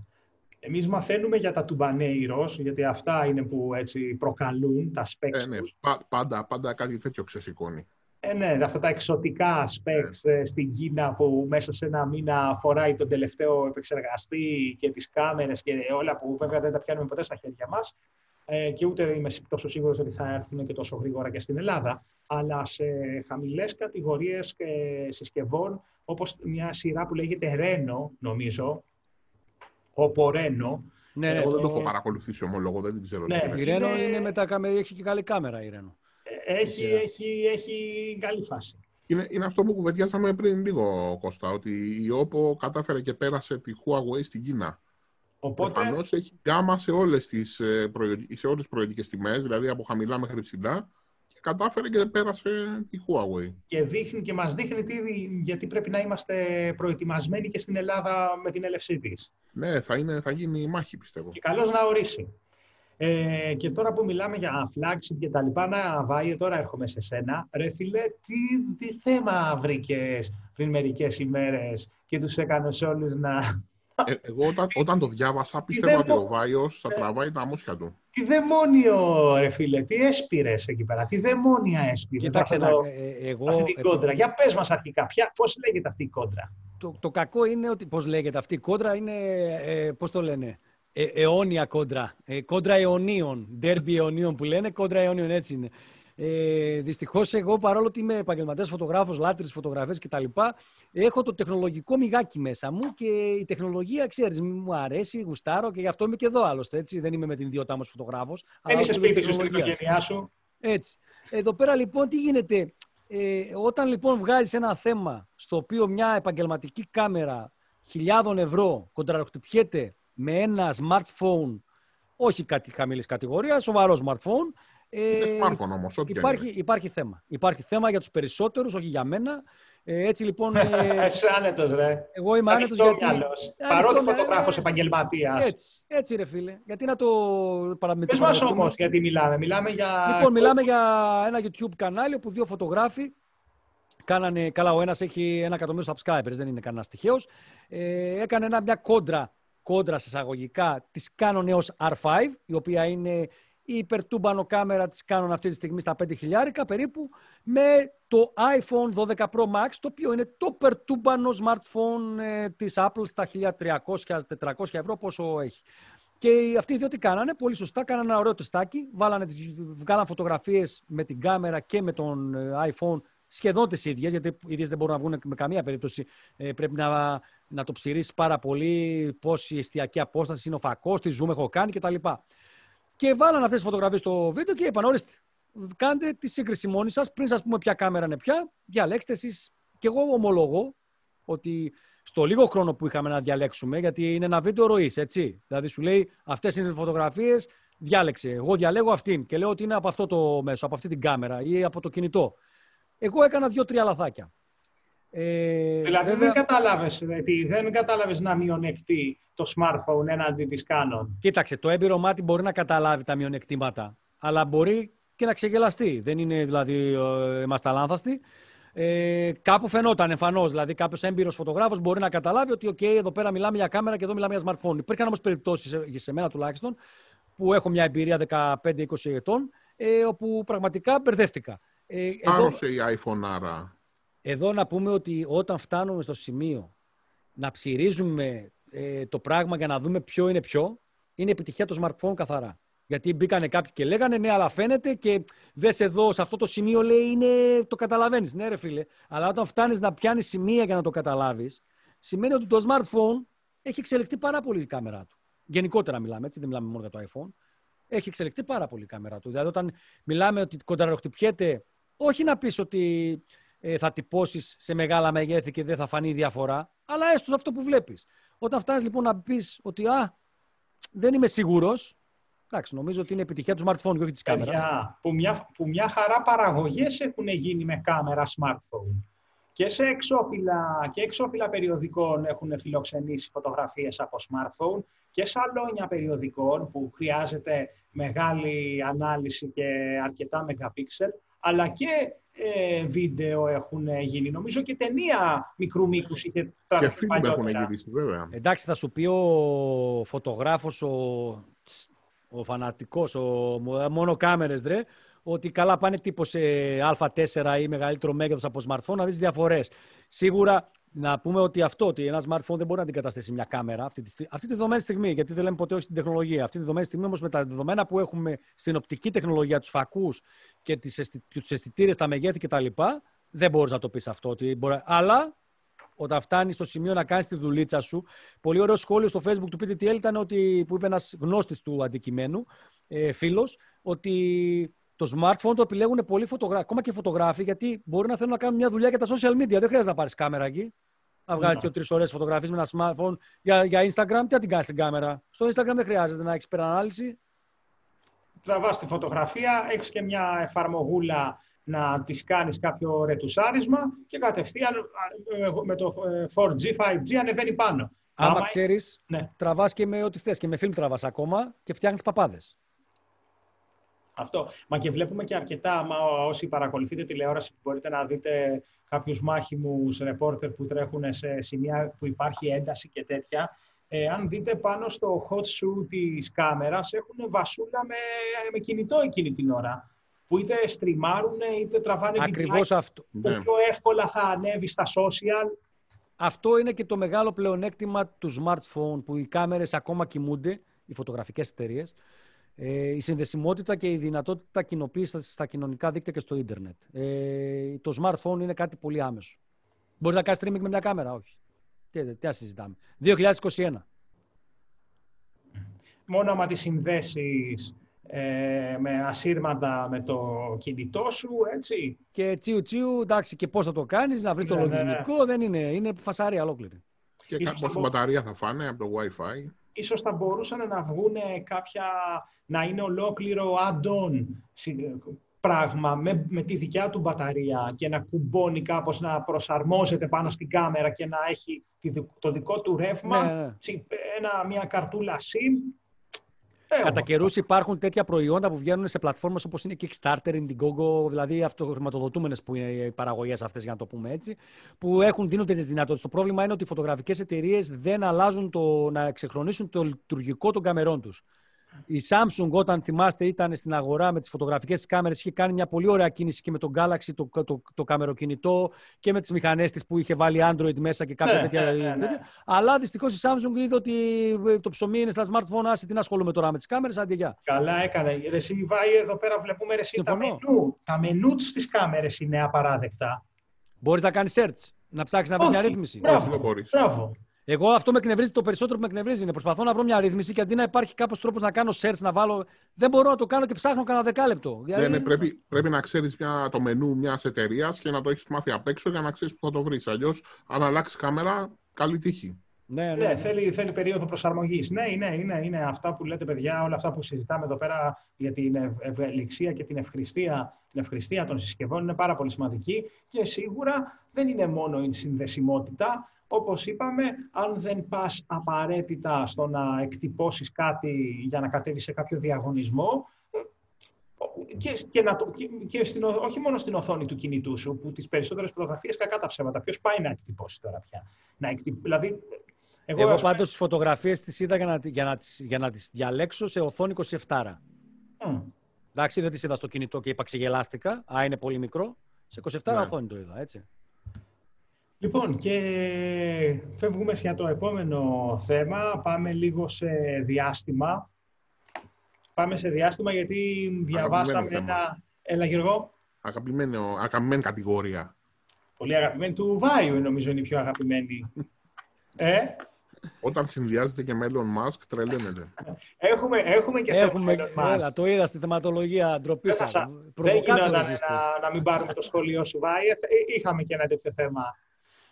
Εμείς μαθαίνουμε για τα τουμπανέιρος, γιατί αυτά είναι που έτσι προκαλούν τα specs Ε, ναι, τους. πα- πάντα, πάντα κάτι τέτοιο ξεσηκώνει. Ε, ναι, αυτά τα εξωτικά specs ε, στην Κίνα που μέσα σε ένα μήνα φοράει τον τελευταίο επεξεργαστή και τις κάμερες και όλα που βέβαια δεν τα πιάνουμε ποτέ στα χέρια μας ε, και ούτε είμαι τόσο σίγουρος ότι θα έρθουν και τόσο γρήγορα και στην Ελλάδα αλλά σε χαμηλές κατηγορίες και συσκευών όπως μια σειρά που λέγεται Reno νομίζω Oppo Reno Ναι, Εγώ δεν το το- έχω παρακολουθήσει ομολόγο, δεν την ξέρω. Ναι. τι είναι. Η Ρένο Είναι- είναι με τα κάμερα, έχει και καλή κάμερα η Ρένο. ε, έχει, Σειρά. έχει, έχει καλή φάση. Είναι, είναι αυτό που κουβεντιάσαμε πριν λίγο, Κώστα, ότι η Oppo κατάφερε και πέρασε τη Huawei στην Κίνα. Οπότε Προφανώς έχει γκάμα σε όλες τις, ε, προϊον- σε όλες τις προϊόντικες τιμές, δηλαδή από χαμηλά μέχρι ψηλά, και κατάφερε και πέρασε η Huawei. Και, δείχνει, και μας δείχνει τι, γιατί πρέπει να είμαστε προετοιμασμένοι και στην Ελλάδα με την έλευσή της. Ναι, θα, είναι, θα γίνει η μάχη, πιστεύω. Και καλώς να ορίσει. Ε, και τώρα που μιλάμε για flagship και τα λοιπά, να βάει, τώρα έρχομαι σε σένα. Ρε φίλε, τι, τι θέμα βρήκες πριν μερικές ημέρες και τους έκανες όλους να. Ε, εγώ όταν, όταν το διάβασα, πίστευα ότι ο Βάιος θα ε, τραβάει τα μουσια του. Τι δαιμόνιο, ρε φίλε, τι έσπηρες εκεί πέρα, τι δαιμόνια έσπηρες. Κοιτάξτε, το, ε, εγώ, αυτή την κόντρα. Για πες μας αρχικά, πώς λέγεται αυτή η κόντρα; Το, το κακό είναι ότι, πώς λέγεται αυτή η κόντρα, είναι, ε, πώς το λένε, ε, αιώνια κόντρα. Ε, κόντρα αιωνίων. Ντέρμπι αιωνίων που λένε, κόντρα αιωνίων έτσι είναι. Ε, Δυστυχώς, εγώ παρόλο ότι είμαι επαγγελματίας φωτογράφος, λάτρης φωτογραφίε κτλ., έχω το τεχνολογικό μιγάκι μέσα μου και η τεχνολογία, ξέρεις, μου αρέσει, γουστάρω και γι' αυτό είμαι και εδώ άλλωστε. Έτσι. Δεν είμαι με την ιδιότητά μου φωτογράφος. Δεν είσαι σπίτι σου στην οικογένειά σου; Έτσι. Εδώ πέρα λοιπόν τι γίνεται; Ε, όταν λοιπόν βγάζεις ένα θέμα στο οποίο μια επαγγελματική κάμερα χιλιάδων ευρώ κοντραροχτυπιέται με ένα smartphone, όχι κάτι χαμηλής κατηγορίας, σοβαρό smartphone. Είναι ε, smartphone όμως, υπάρχει, υπάρχει θέμα. Υπάρχει θέμα για τους περισσότερους, όχι για μένα. Ε, έτσι λοιπόν. Ε, Είσαι άνετος, ρε. Εγώ είμαι άνετος γιατί. Παρότι φωτογράφος επαγγελματίας. Έτσι, έτσι, ρε φίλε. Γιατί να το παραμετρήσουμε. Πες μας όμως, γιατί μιλάμε. Μιλάμε για. Λοιπόν, μιλάμε για ένα YouTube κανάλι όπου δύο φωτογράφοι κάνανε. Καλά, ο ένας έχει ένα εκατομμύριο subscribers, δεν είναι κανένας τυχαίος. Ε, έκανε ένα, μια κόντρα κόντρα σε εισαγωγικά της Canon EOS R5, η οποία είναι η υπερτούμπανο κάμερα της Canon αυτή τη στιγμή στα 5 χιλιάρικα περίπου, με το iPhone 12 Pro Max, το οποίο είναι το υπερτούμπανο smartphone ε, της Apple στα 1300-1400 ευρώ, πόσο έχει. Και αυτοί οι δύο τι κάνανε, πολύ σωστά, κάνανε ένα ωραίο τεστάκι, βάλανε, βγάλαν φωτογραφίες με την κάμερα και με τον ε, iPhone σχεδόν τις ίδιες, γιατί οι ίδιες δεν μπορούν να βγουν με καμία περίπτωση. Ε, πρέπει να, να το ψηρίσει πάρα πολύ, πόση εστιακή απόσταση είναι ο φακός, τι zoom έχω κάνει κτλ. Και βάλαν αυτές τις φωτογραφίες στο βίντεο και είπαν: Ορίστε, κάντε τη σύγκριση μόνοι σας. Πριν σας πούμε ποια κάμερα είναι πια, διαλέξτε εσείς. Και εγώ ομολογώ ότι στο λίγο χρόνο που είχαμε να διαλέξουμε, γιατί είναι ένα βίντεο ροής, έτσι. Δηλαδή σου λέει αυτές είναι οι φωτογραφίες, διάλεξε. Εγώ διαλέγω αυτήν και λέω ότι είναι από αυτό το μέσο, από αυτή την κάμερα ή από το κινητό. Εγώ έκανα δύο-τρία λαθάκια. Ε, δηλαδή βέβαια... δεν κατάλαβες, δεν κατάλαβες να μειονεκτεί το smartphone έναντι της Canon. Κοίταξε, το έμπειρο μάτι μπορεί να καταλάβει τα μειονεκτήματα, αλλά μπορεί και να ξεγελαστεί. Δεν είναι δηλαδή ε, είμαστε αλάνθαστοι. Ε, κάπου φαινόταν εμφανώς. Δηλαδή, κάποιος έμπειρος φωτογράφος μπορεί να καταλάβει ότι, OK, εδώ πέρα μιλάμε για κάμερα και εδώ μιλάμε για smartphone. Υπήρχαν όμως περιπτώσεις, σε, σε μένα τουλάχιστον, που έχω μια εμπειρία 15-20 ετών, ε, όπου πραγματικά μπερδεύτηκα. Ε, Στάρωσε η iPhone άρα. Εδώ να πούμε ότι όταν φτάνουμε στο σημείο να ψυρίζουμε ε, το πράγμα για να δούμε ποιο είναι ποιο, είναι επιτυχία το smartphone καθαρά. Γιατί μπήκανε κάποιοι και λέγανε ναι, αλλά φαίνεται και δες εδώ, σε αυτό το σημείο λέει είναι, το καταλαβαίνεις. Ναι, ρε φίλε. Αλλά όταν φτάνεις να πιάνεις σημεία για να το καταλάβεις, σημαίνει ότι το smartphone έχει εξελιχθεί πάρα πολύ η κάμερα του. Γενικότερα μιλάμε, έτσι, δεν μιλάμε μόνο για το iPhone. Έχει εξελιχθεί πάρα πολύ η κάμερα του. Δηλαδή, όταν μιλάμε ότι κονταροχτυπιέται όχι να πεις ότι ε, θα τυπώσεις σε μεγάλα μεγέθη και δεν θα φανεί διαφορά, αλλά έστω σε αυτό που βλέπεις. Όταν φτάνεις λοιπόν να πεις ότι α, δεν είμαι σίγουρος, εντάξει, νομίζω ότι είναι επιτυχία του smartphone και όχι της κάμερας. Που μια, που μια χαρά παραγωγές έχουν γίνει με κάμερα smartphone. Και σε εξώφυλλα, και εξώφυλλα περιοδικών έχουν φιλοξενήσει φωτογραφίες από smartphone και σαλόνια περιοδικών που χρειάζεται μεγάλη ανάλυση και αρκετά megapixel αλλά και ε, βίντεο έχουν γίνει. Νομίζω και ταινία μικρού μήκους είχε τραβήξει. Και φίλοι έχουν γυρίσει, βέβαια. Εντάξει, θα σου πει ο φωτογράφος, ο, ο φανατικός, ο, μόνο κάμερες, ρε, ότι καλά πάνε τύπο σε α4 ή μεγαλύτερο μέγεθος από smartphone να δεις διαφορές. Σίγουρα να πούμε ότι αυτό, ότι ένα smartphone δεν μπορεί να αντικαταστήσει μια κάμερα αυτή τη, αυτή τη δεδομένη στιγμή, γιατί δεν λέμε ποτέ όχι στην τεχνολογία. Αυτή τη δεδομένη στιγμή όμως με τα δεδομένα που έχουμε στην οπτική τεχνολογία, τους φακούς και τους αισθητήρες, τα μεγέθη κτλ., δεν μπορείς να το πεις αυτό. Ότι μπορεί... Αλλά όταν φτάνεις στο σημείο να κάνεις τη δουλίτσα σου. Πολύ ωραίο σχόλιο στο Facebook του PTTL ήταν ότι, που είπε ένας γνώστης του αντικειμένου, ε, φίλος, ότι το smartphone το επιλέγουν πολλοί φωτογράφοι, ακόμα και φωτογράφοι, γιατί μπορεί να θέλουν να κάνουν μια δουλειά για τα social media. Δεν χρειάζεται να πάρεις κάμερα εκεί. Να βγάλεις και τρεις ώρες φωτογραφίες με ένα smartphone. Για, για Instagram, τι να την κάνεις στην κάμερα; Στο Instagram δεν χρειάζεται να έχεις υπερανάλυση. τραβάς τη φωτογραφία, έχεις και μια εφαρμογούλα να τις κάνεις κάποιο ρετουσάρισμα και κατευθείαν με το 4G, 5G ανεβαίνει πάνω. Άμα, Άμα ξέρεις, ναι. τραβάς και με ό,τι θες και με φιλμ τραβάς ακόμα και φτιάχνεις παπάδες. Αυτό. Μα και βλέπουμε και αρκετά, μα όσοι παρακολουθείτε τηλεόραση, μπορείτε να δείτε κάποιους μάχημους ρεπόρτερ που τρέχουν σε σημεία που υπάρχει ένταση και τέτοια. Ε, αν δείτε πάνω στο hot shoe της κάμερας, έχουν βασούλα με, με κινητό εκείνη την ώρα. Που είτε στριμάρουν, είτε τραβάνε Ακριβώς αυτό. Που ναι. πιο εύκολα θα ανέβει στα social. Αυτό είναι και το μεγάλο πλεονέκτημα του smartphone, που οι κάμερες ακόμα κοιμούνται, οι φωτογραφικές εταιρείες. Ε, η συνδεσιμότητα και η δυνατότητα κοινοποίησης στα κοινωνικά δίκτυα και στο ίντερνετ. Ε, το smartphone είναι κάτι πολύ άμεσο. Μπορείς να κάνεις streaming με μια κάμερα, όχι. Τι, τι συζητάμε. 2021. Μόνο άμα τη συνδέσεις ε, με ασύρματα με το κινητό σου, έτσι. Και τσιου τσιου, εντάξει, και πώς θα το κάνεις, να βρεις το ναι, ναι, ναι. λογισμικό, δεν είναι, είναι φασαρία ολόκληρη. Και πόση μπαταρία θα φάνε από το Wi-Fi. Ίσως θα μπορούσαν να βγουν κάποια, να είναι ολόκληρο add-on πράγμα με, με τη δικιά του μπαταρία και να κουμπώνει κάπως να προσαρμόζεται πάνω στην κάμερα και να έχει το δικό του ρεύμα, ναι, ναι. Ένα, μια καρτούλα SIM. Ε, Κατά καιρούς υπάρχουν τέτοια προϊόντα που βγαίνουν σε πλατφόρμες όπως είναι Kickstarter, Indiegogo, δηλαδή αυτοχρηματοδοτούμενες που είναι οι παραγωγές αυτές για να το πούμε έτσι, που έχουν, δίνονται τις δυνατότητες. Το πρόβλημα είναι ότι οι φωτογραφικές εταιρείες δεν αλλάζουν το, να εξεχρονίσουν το λειτουργικό των καμερών τους. Η Samsung, όταν θυμάστε, ήταν στην αγορά με τις φωτογραφικές της κάμερες, είχε κάνει μια πολύ ωραία κίνηση και με τον Galaxy, το, το, το, το καμεροκινητό και με τις μηχανές της που είχε βάλει Android μέσα και κάποια ναι, τέτοια. Ναι, ναι, ναι. Αλλά δυστυχώς η Samsung είδε ότι ε, το ψωμί είναι στα smartphone, άσε την ασχολούμαι τώρα με τις κάμερες, αντί για. Καλά έκανε. Εσύ, Βάη, εδώ πέρα βλέπουμε ρε, τα μενού. Τα μενού στι κάμερες είναι απαράδεκτα. Μπορείς να κάνεις search, να ψάξεις να βρεις μια ρύθμιση. Μπράβο. Μπράβο. Εγώ αυτό με εκνευρίζει, το περισσότερο που με εκνευρίζει είναι προσπαθώ να βρω μια ρύθμιση και αντί να υπάρχει κάποιος τρόπος να κάνω search, να βάλω. Δεν μπορώ να το κάνω και ψάχνω κανένα δεκάλεπτο. Ναι, ναι, πρέπει, πρέπει να ξέρεις το μενού μιας εταιρείας και να το έχεις μάθει απ' έξω για να ξέρεις που θα το βρεις. Αλλιώς, αν αλλάξεις κάμερα, καλή τύχη. Ναι, ναι. ναι θέλει, θέλει περίοδο προσαρμογής. Ναι, ναι, είναι, είναι αυτά που λέτε, παιδιά, όλα αυτά που συζητάμε εδώ πέρα για την ευελιξία και την ευχρηστία, την ευχρηστία των συσκευών είναι πάρα πολύ σημαντική και σίγουρα δεν είναι μόνο η συνδεσιμότητα, όπως είπαμε, αν δεν πας απαραίτητα στο να εκτυπώσεις κάτι για να κατέβεις σε κάποιο διαγωνισμό, ε, και, και, να το, και, στην, όχι μόνο στην οθόνη του κινητού σου, που τις περισσότερες φωτογραφίες κακά τα ψέματα. Ποιος πάει να εκτυπώσει τώρα πια; Να εκτυπ... δηλαδή, εγώ, εγώ πάντως τις φωτογραφίες τις είδα για να, για, να τις, για να τις διαλέξω σε οθόνη 27. Mm. Εντάξει, δεν τις είδα στο κινητό και είπα ξεγελάστηκα. Α, είναι πολύ μικρό. Σε 27 ναι. οθόνη το είδα, έτσι. Λοιπόν, και φεύγουμε για το επόμενο θέμα. Πάμε λίγο σε διάστημα. Πάμε σε διάστημα γιατί διαβάσαμε ένα... Έλα, Γιώργο. Αγαπημένο, αγαπημένη κατηγορία. Πολύ αγαπημένη. Του Βάιου νομίζω είναι η πιο αγαπημένη. ε; Όταν συνδυάζεται και με Elon Musk, τρελαίνεται. Έχουμε, έχουμε και έχουμε, θέμα Έλα, το είδα στη θεματολογία ντροπή σας. Δεν γινόταν να, να, μην πάρουμε το σχολείο σου, Βάι. Ε, είχαμε και ένα τέτοιο θέμα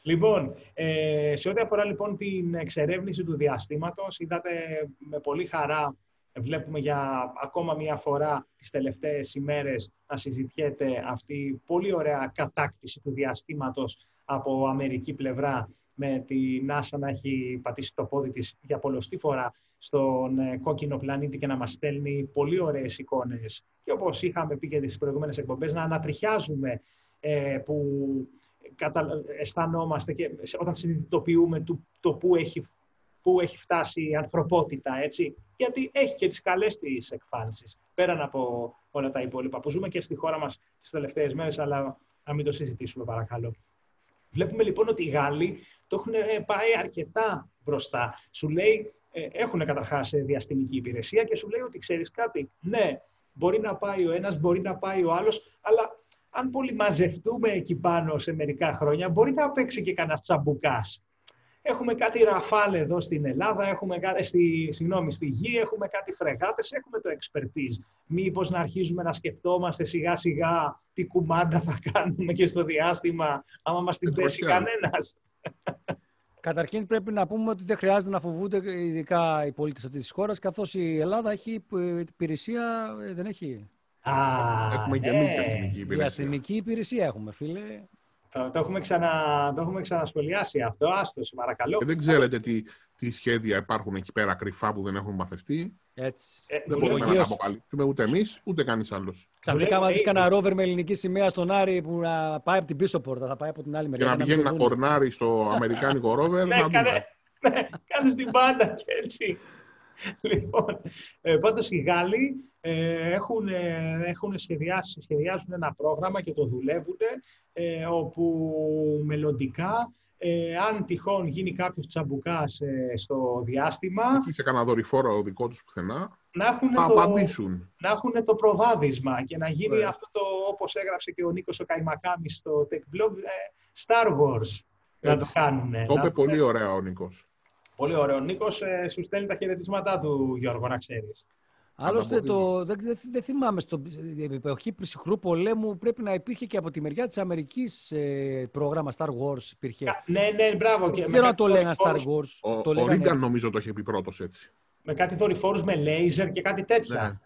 Λοιπόν, ε, σε ό,τι αφορά λοιπόν την εξερεύνηση του διαστήματος, είδατε με πολύ χαρά, βλέπουμε για ακόμα μία φορά τις τελευταίες ημέρες να συζητιέται αυτή η πολύ ωραία κατάκτηση του διαστήματος από αμερική πλευρά με τη NASA να έχει πατήσει το πόδι της για πολλωστή φορά στον ε, κόκκινο πλανήτη και να μας στέλνει πολύ ωραίες εικόνες. Και όπως είχαμε πει και τις προηγούμενες εκπομπές, να ανατριχιάζουμε ε, που αισθανόμαστε και όταν συνειδητοποιούμε το, το πού, έχει, πού έχει φτάσει η ανθρωπότητα, έτσι. Γιατί έχει και τις καλές της εκφάνσεις, πέραν από όλα τα υπόλοιπα, που ζούμε και στη χώρα μας τις τελευταίες μέρες, αλλά να μην το συζητήσουμε παρακαλώ. Βλέπουμε λοιπόν ότι οι Γάλλοι το έχουν ε, πάει αρκετά μπροστά. Σου λέει, ε, έχουν καταρχάς διαστημική υπηρεσία και σου λέει ότι ξέρεις κάτι, ναι, μπορεί να πάει ο ένας, μπορεί να πάει ο άλλος, αλλά αν πολύ μαζευτούμε εκεί πάνω σε μερικά χρόνια, μπορεί να παίξει και κανένας τσαμπουκάς. Έχουμε κάτι ραφάλ εδώ στην Ελλάδα, έχουμε κάτι, στη, συγγνώμη, στη γη, έχουμε κάτι φρεγάτες, έχουμε το expertise. Μήπως να αρχίζουμε να σκεφτόμαστε σιγά σιγά τι κουμάντα θα κάνουμε και στο διάστημα, άμα μας την πέσει κανένας. Καταρχήν πρέπει να πούμε ότι δεν χρειάζεται να φοβούνται ειδικά οι πολίτες αυτής της χώρας καθώς η Ελλάδα έχει υπηρεσία, ε, δεν έχει. Α, έχουμε και εμείς ναι. αστυνομική υπηρεσία. Η αστυνομική υπηρεσία έχουμε φίλε. Το, το, έχουμε, ξανα, το έχουμε ξανασχολιάσει αυτό, άστο, παρακαλώ. Και δεν ξέρετε τι, τι σχέδια υπάρχουν εκεί πέρα κρυφά που δεν έχουν μαθευτεί. Έτσι. Ε, δεν μπορούμε να τα αποκαλύψουμε ούτε εμείς ούτε κανείς άλλος. Ξαφνικά, άμα δεις κανένα ρόβερ με ελληνική σημαία στον Άρη που να πάει από την πίσω πόρτα, θα πάει από την άλλη μεριά. Και να πηγαίνει να κορνάρει στο αμερικάνικο ρόβερ. ναι, κάνε, ναι, κάνεις την πάντα και έτσι. λοιπόν, ε, πάντως οι Γάλλοι ε, έχουν, ε, έχουν σχεδιάσει, σχεδιάζουν ένα πρόγραμμα και το δουλεύουν, ε, όπου μελλοντικά ε, αν τυχόν γίνει κάποιος τσαμπουκάς ε, στο διάστημα... Εκεί σε κανένα δορυφόρο δικό τους πουθενά, να έχουν, να το, απαντήσουν. να έχουν το προβάδισμα και να γίνει ναι. αυτό το, όπως έγραψε και ο Νίκος ο Καϊμακάμις στο Tech Blog, ε, Star Wars Έτσι. να το κάνουν. Το είπε πολύ ωραία ο Νίκος. Πολύ ωραίο. Ο Νίκος ε, σου στέλνει τα χαιρετίσματά του, Γιώργο, να ξέρεις. Άλλωστε, το, δεν, δεν θυμάμαι, στην εποχή ψυχρού πολέμου πρέπει να υπήρχε και από τη μεριά της Αμερικής ε, πρόγραμμα Star Wars. Υπήρχε. Ναι, ναι, μπράβο. Δεν ξέρω αν το λέγανε Star Wars. Ο, ο Ρίγκαν νομίζω το είχε πει πρώτος έτσι. Με κάτι δορυφόρους με λέιζερ και κάτι τέτοια. Ναι.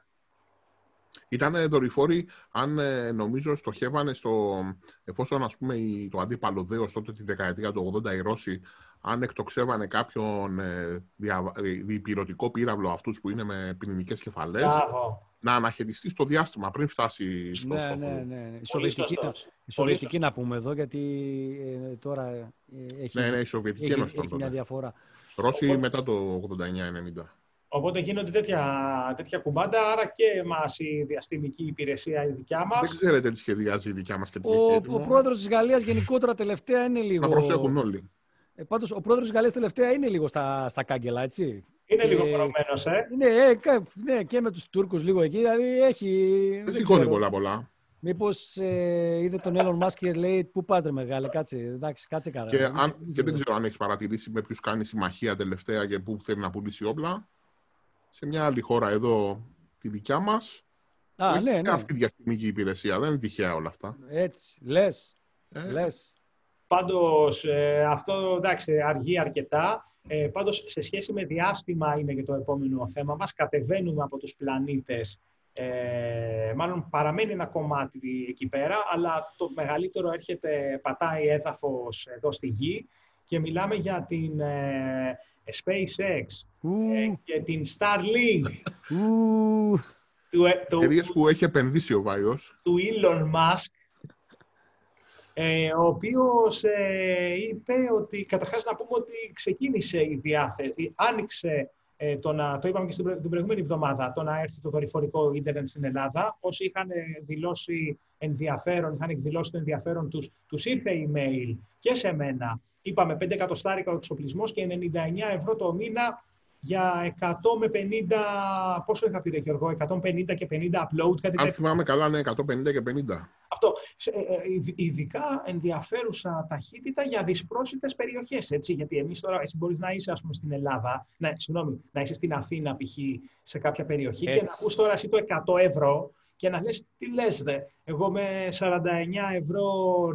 Ήταν δορυφόροι, αν ε, νομίζω στοχεύανε στο, εφόσον ας πούμε το αντίπαλο δέος τότε τη δεκαετία του 80 οι Ρώσοι αν εκτοξεύανε κάποιον ε, δια, ε, διπυρωτικό πύραυλο αυτούς που είναι με πυρηνικές κεφαλές, να αναχαιριστεί στο διάστημα πριν φτάσει στο ναι, Ναι, ναι, ναι. Η Σοβιετική, η Σοβιετική να πούμε εδώ, γιατί ε, τώρα ε, έχει, ναι, ναι, η Σοβιετική έχει, έχει, έχει μια διαφορά. Ρώσοι Οπότε... μετά το 89-90. Οπότε γίνονται τέτοια, τέτοια κουμπάντα, άρα και εμά η διαστημική υπηρεσία η δικιά μας. Δεν ξέρετε τι σχεδιάζει η δικιά μας και τι Ο, ο πρόεδρος της Γαλλίας γενικότερα τελευταία είναι λίγο. Να προσέχουν όλοι. Ε, Πάντως, ο πρόεδρος της Γαλλίας τελευταία είναι λίγο στα, στα κάγκελα, έτσι. Είναι λίγο προμένος, ε. Ναι, ε, ναι, και με τους Τούρκους λίγο εκεί, δηλαδή έχει... Δεν σηκώνει πολλά πολλά. Μήπως ε, είδε τον Elon Musk και λέει πού πας ρε μεγάλε, κάτσε, εντάξει, κάτσε καλά. Και, αν, και δεν ξέρω αν έχει παρατηρήσει με ποιους κάνει συμμαχία τελευταία και πού θέλει να πουλήσει όπλα. Σε μια άλλη χώρα εδώ, τη δικιά μας, Α, ναι, ναι. αυτή η διαστημική υπηρεσία. Δεν είναι τυχαία όλα αυτά. Έτσι, λες, ε. λες. Πάντως, ε, αυτό εντάξει, αργεί αρκετά. Ε, πάντως, σε σχέση με διάστημα είναι και το επόμενο θέμα μας. Κατεβαίνουμε από τους πλανήτες. Ε, μάλλον παραμένει ένα κομμάτι εκεί πέρα, αλλά το μεγαλύτερο έρχεται, πατάει έδαφος εδώ στη Γη και μιλάμε για την ε, SpaceX ε, και την Starlink. του, ε, το, που έχει επενδύσει ο Βάιος. Του Elon Musk ε, ο οποίος ε, είπε ότι, καταρχάς να πούμε ότι ξεκίνησε η διάθεση, άνοιξε ε, το, να, το είπαμε και στην την προηγούμενη εβδομάδα, το να έρθει το δορυφορικό ίντερνετ στην Ελλάδα. Όσοι είχαν δηλώσει ενδιαφέρον, είχαν εκδηλώσει το ενδιαφέρον τους, τους ήρθε email και σε μένα. Είπαμε 5 εκατοστάρικα ο εξοπλισμός και 99 ευρώ το μήνα για 100 με 50, πόσο είχα πει Γιώργο, 150 και 50 upload. Κάτι Αν θυμάμαι καλά, ναι, 150 και 50. Αυτό. Ε, ε, ειδικά ενδιαφέρουσα ταχύτητα για δυσπρόσιτες περιοχές, έτσι, γιατί εμείς τώρα, εσύ μπορείς να είσαι, ας πούμε, στην Ελλάδα, ναι, συγγνώμη, να είσαι στην Αθήνα, π.χ., σε κάποια περιοχή έτσι. και να ακούς τώρα εσύ το 100 ευρώ και να λες, τι λες δε, εγώ με 49 ευρώ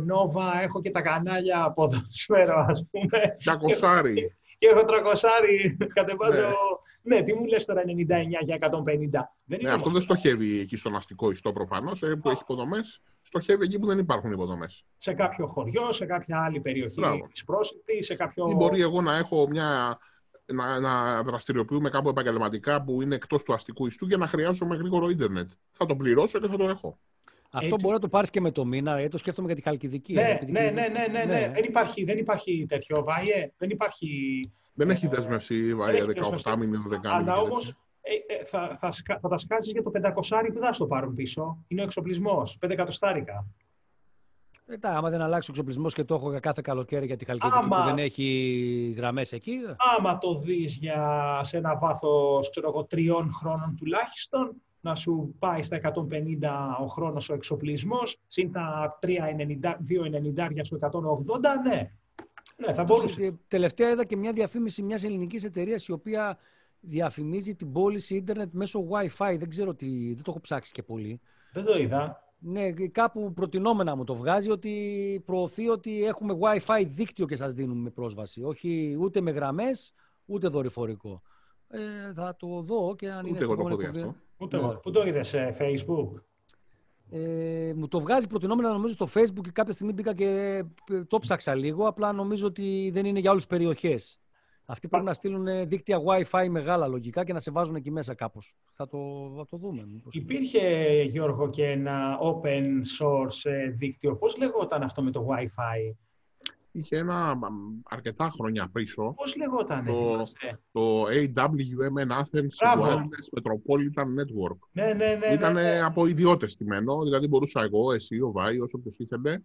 νόβα έχω και τα κανάλια ποδοσφαίρο, ας πούμε. κοσάρι και έχω τρακοσάρι, κατεβάζω... Ναι. ναι, τι μου λες τώρα 99 για 150. Δεν ναι, αυτό δεν στοχεύει εκεί στον αστικό ιστό προφανώς, ε, που έχει υποδομές. Στοχεύει εκεί που δεν υπάρχουν υποδομές. Σε κάποιο χωριό, σε κάποια άλλη περιοχή της πρόσιτη, σε κάποιο. Ή μπορεί εγώ να έχω μια. Να, να δραστηριοποιούμε κάπου επαγγελματικά που είναι εκτός του αστικού ιστού για να χρειάζομαι γρήγορο ίντερνετ. Θα το πληρώσω και θα το έχω. Αυτό Έτσι. μπορεί να το πάρεις και με το μήνα. Ε, το σκέφτομαι για τη Χαλκιδική. Ναι, ε, ναι, ναι, ναι, ναι, ναι, ναι. Δεν, υπάρχει, δεν υπάρχει τέτοιο βάιε. Δεν υπάρχει. Δεν έχει δεσμεύσει η Βάιε 18 μήνε, 10 Αλλά όμως ε, ε, θα, θα, θα, τα σκάζει για το 500 που θα στο πάρουν πίσω. Είναι ο εξοπλισμός. 5 εκατοστάρικα. Μετά, άμα δεν αλλάξει ο εξοπλισμός και το έχω για κάθε καλοκαίρι για τη Χαλκιδική άμα, που δεν έχει γραμμές εκεί. Άμα το δεις σε ένα βάθος τριών χρόνων τουλάχιστον, να σου πάει στα 150 ο χρόνος ο εξοπλισμός, συν τα 2,90 σου 180, ναι. Ναι, θα μπορούσε. Τελευταία είδα και μια διαφήμιση μιας ελληνικής εταιρείας η οποία διαφημίζει την πώληση ίντερνετ μέσω Wi-Fi. Δεν ξέρω τι, δεν το έχω ψάξει και πολύ. Δεν το είδα. Ναι, κάπου προτινόμενα μου το βγάζει ότι προωθεί ότι έχουμε Wi-Fi δίκτυο και σας δίνουμε πρόσβαση. Όχι ούτε με γραμμές, ούτε δορυφορικό. Ε, θα το δω και αν Ούτε είναι εγώ το στην έχω δει επόμενη αυτό. Ούτε Ναι. εγώ. Πού το είδες σε Facebook; Ε, μου το βγάζει προτινόμενα νομίζω στο facebook και κάποια στιγμή μπήκα και ε, το ψάξα λίγο. Απλά νομίζω ότι δεν είναι για όλες τις περιοχές. Αυτοί πρέπει να στείλουν ε, δίκτυα Wi-Fi μεγάλα λογικά και να σε βάζουν εκεί μέσα κάπως. Θα το, θα το δούμε. μήπως. Υπήρχε, Γιώργο, και ένα open source ε, δίκτυο. Πώς λεγόταν αυτό με το Wi-Fi; Είχε ένα μ, αρκετά χρόνια πίσω Πώς λεγόταν. Το- θυμάσαι; το AWMN Athens Μπράβο. Wireless Metropolitan Network. Ναι, ναι, ναι. Ήταν ναι, ναι. από ιδιώτες στημένο, δηλαδή μπορούσα εγώ, εσύ, ο Βάιος, όποιος ήθελε,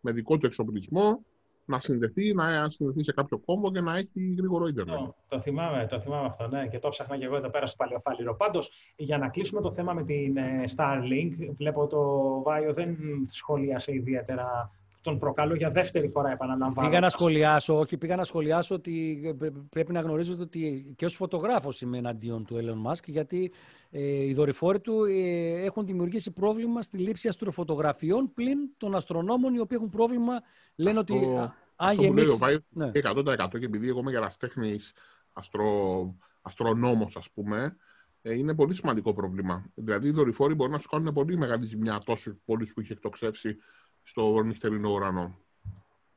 με δικό του εξοπλισμό, να συνδεθεί, να συνδεθεί σε κάποιο κόμβο και να έχει γρήγορο ίντερνετ. Το, το θυμάμαι, το θυμάμαι αυτό, ναι, και το ψάχνα και εγώ εδώ πέρα στο Παλαιοφάλιρο. Πάντως, για να κλείσουμε το θέμα με την ε, Starlink, βλέπω το Βάιο δεν σχολίασε ιδιαίτερα. Τον προκαλώ για δεύτερη φορά, επαναλαμβάνω. Πήγα να σχολιάσω, όχι, πήγα να σχολιάσω ότι ε, πρέ- πρέπει να γνωρίζετε ότι και ως φωτογράφος είμαι εναντίον του Elon Musk, γιατί ε, οι δορυφόροι του ε, έχουν δημιουργήσει πρόβλημα στη λήψη αστροφωτογραφιών πλην των αστρονόμων οι οποίοι έχουν πρόβλημα, λένε Αυτό- ότι α, αν Αυτό που λέει γεμίσει... ο Βάιος Ναι. 100% και επειδή εγώ είμαι γεραστέχνης αστρο, αστρονόμος, ας πούμε, ε, είναι πολύ σημαντικό πρόβλημα. Δηλαδή, οι δορυφόροι μπορούν να σου κάνουν πολύ μεγάλη ζημιά τόσο πόλη που είχε εκτοξεύσει στο νυχτερινό ουρανό.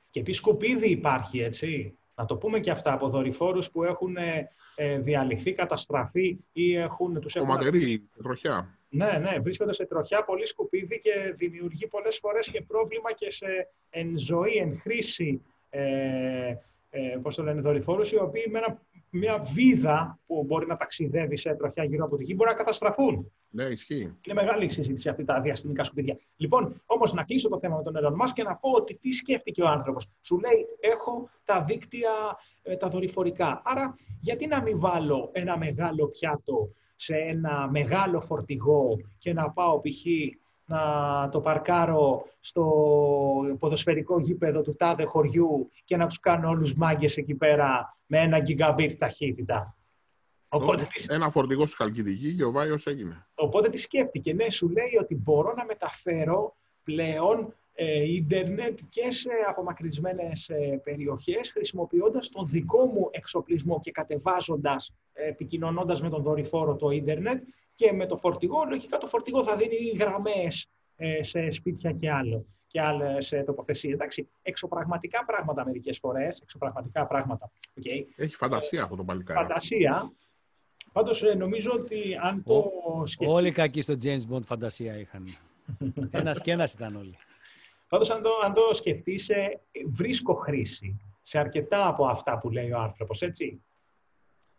Και τι σκουπίδι υπάρχει, έτσι; Να το πούμε και αυτά από δορυφόρους που έχουν ε, ε, διαλυθεί, καταστραφεί ή έχουν, τους έχουν Κομματερή, τροχιά. Ναι, ναι, βρίσκονται σε τροχιά πολύ σκουπίδι και δημιουργεί πολλές φορές και πρόβλημα και σε εν ζωή, εν χρήση, ε, ε, πώς το λένε, δορυφόρους, οι οποίοι με ένα- μια βίδα που μπορεί να ταξιδεύει σε τροχιά γύρω από τη γη μπορεί να καταστραφούν. Ναι, ισχύει. Είναι μεγάλη η συζήτηση αυτή τα διαστημικά σκουπίδια. Λοιπόν, όμως να κλείσω το θέμα με τον Elon Musk και να πω ότι τι σκέφτηκε ο άνθρωπος. Σου λέει: Έχω τα δίκτυα ε, τα δορυφορικά. Άρα, γιατί να μην βάλω ένα μεγάλο πιάτο σε ένα μεγάλο φορτηγό και να πάω π.χ. να το παρκάρω στο ποδοσφαιρικό γήπεδο του τάδε χωριού και να τους κάνω όλους μάγκες εκεί πέρα με ένα gigabit ταχύτητα. Οπότε τι Ένα φορτηγό στη Χαλκιδική και ο Βάιος έγινε. Οπότε τι σκέφτηκε, ναι, σου λέει ότι μπορώ να μεταφέρω πλέον ε, ίντερνετ και σε απομακρυσμένες ε, περιοχές χρησιμοποιώντας τον δικό μου εξοπλισμό και κατεβάζοντας, ε, επικοινωνώντας με τον δορυφόρο το ίντερνετ και με το φορτηγό, λογικά το φορτηγό θα δίνει γραμμές ε, σε σπίτια και άλλο και άλλες ε, τοποθεσίες. Εντάξει, εξωπραγματικά πράγματα μερικές φορές, εξωπραγματικά πράγματα, okay. Έχει φαντασία αυτό το παλικάρι. φαντασία. Πάντως ε, νομίζω ότι αν το σκεφτείς... Όλοι κακοί στο James Bond φαντασία είχαν. Ένας και ένας ήταν όλοι. Πάντως, αν το, αν το σκεφτείς, ε, βρίσκω χρήση σε αρκετά από αυτά που λέει ο άνθρωπος, έτσι.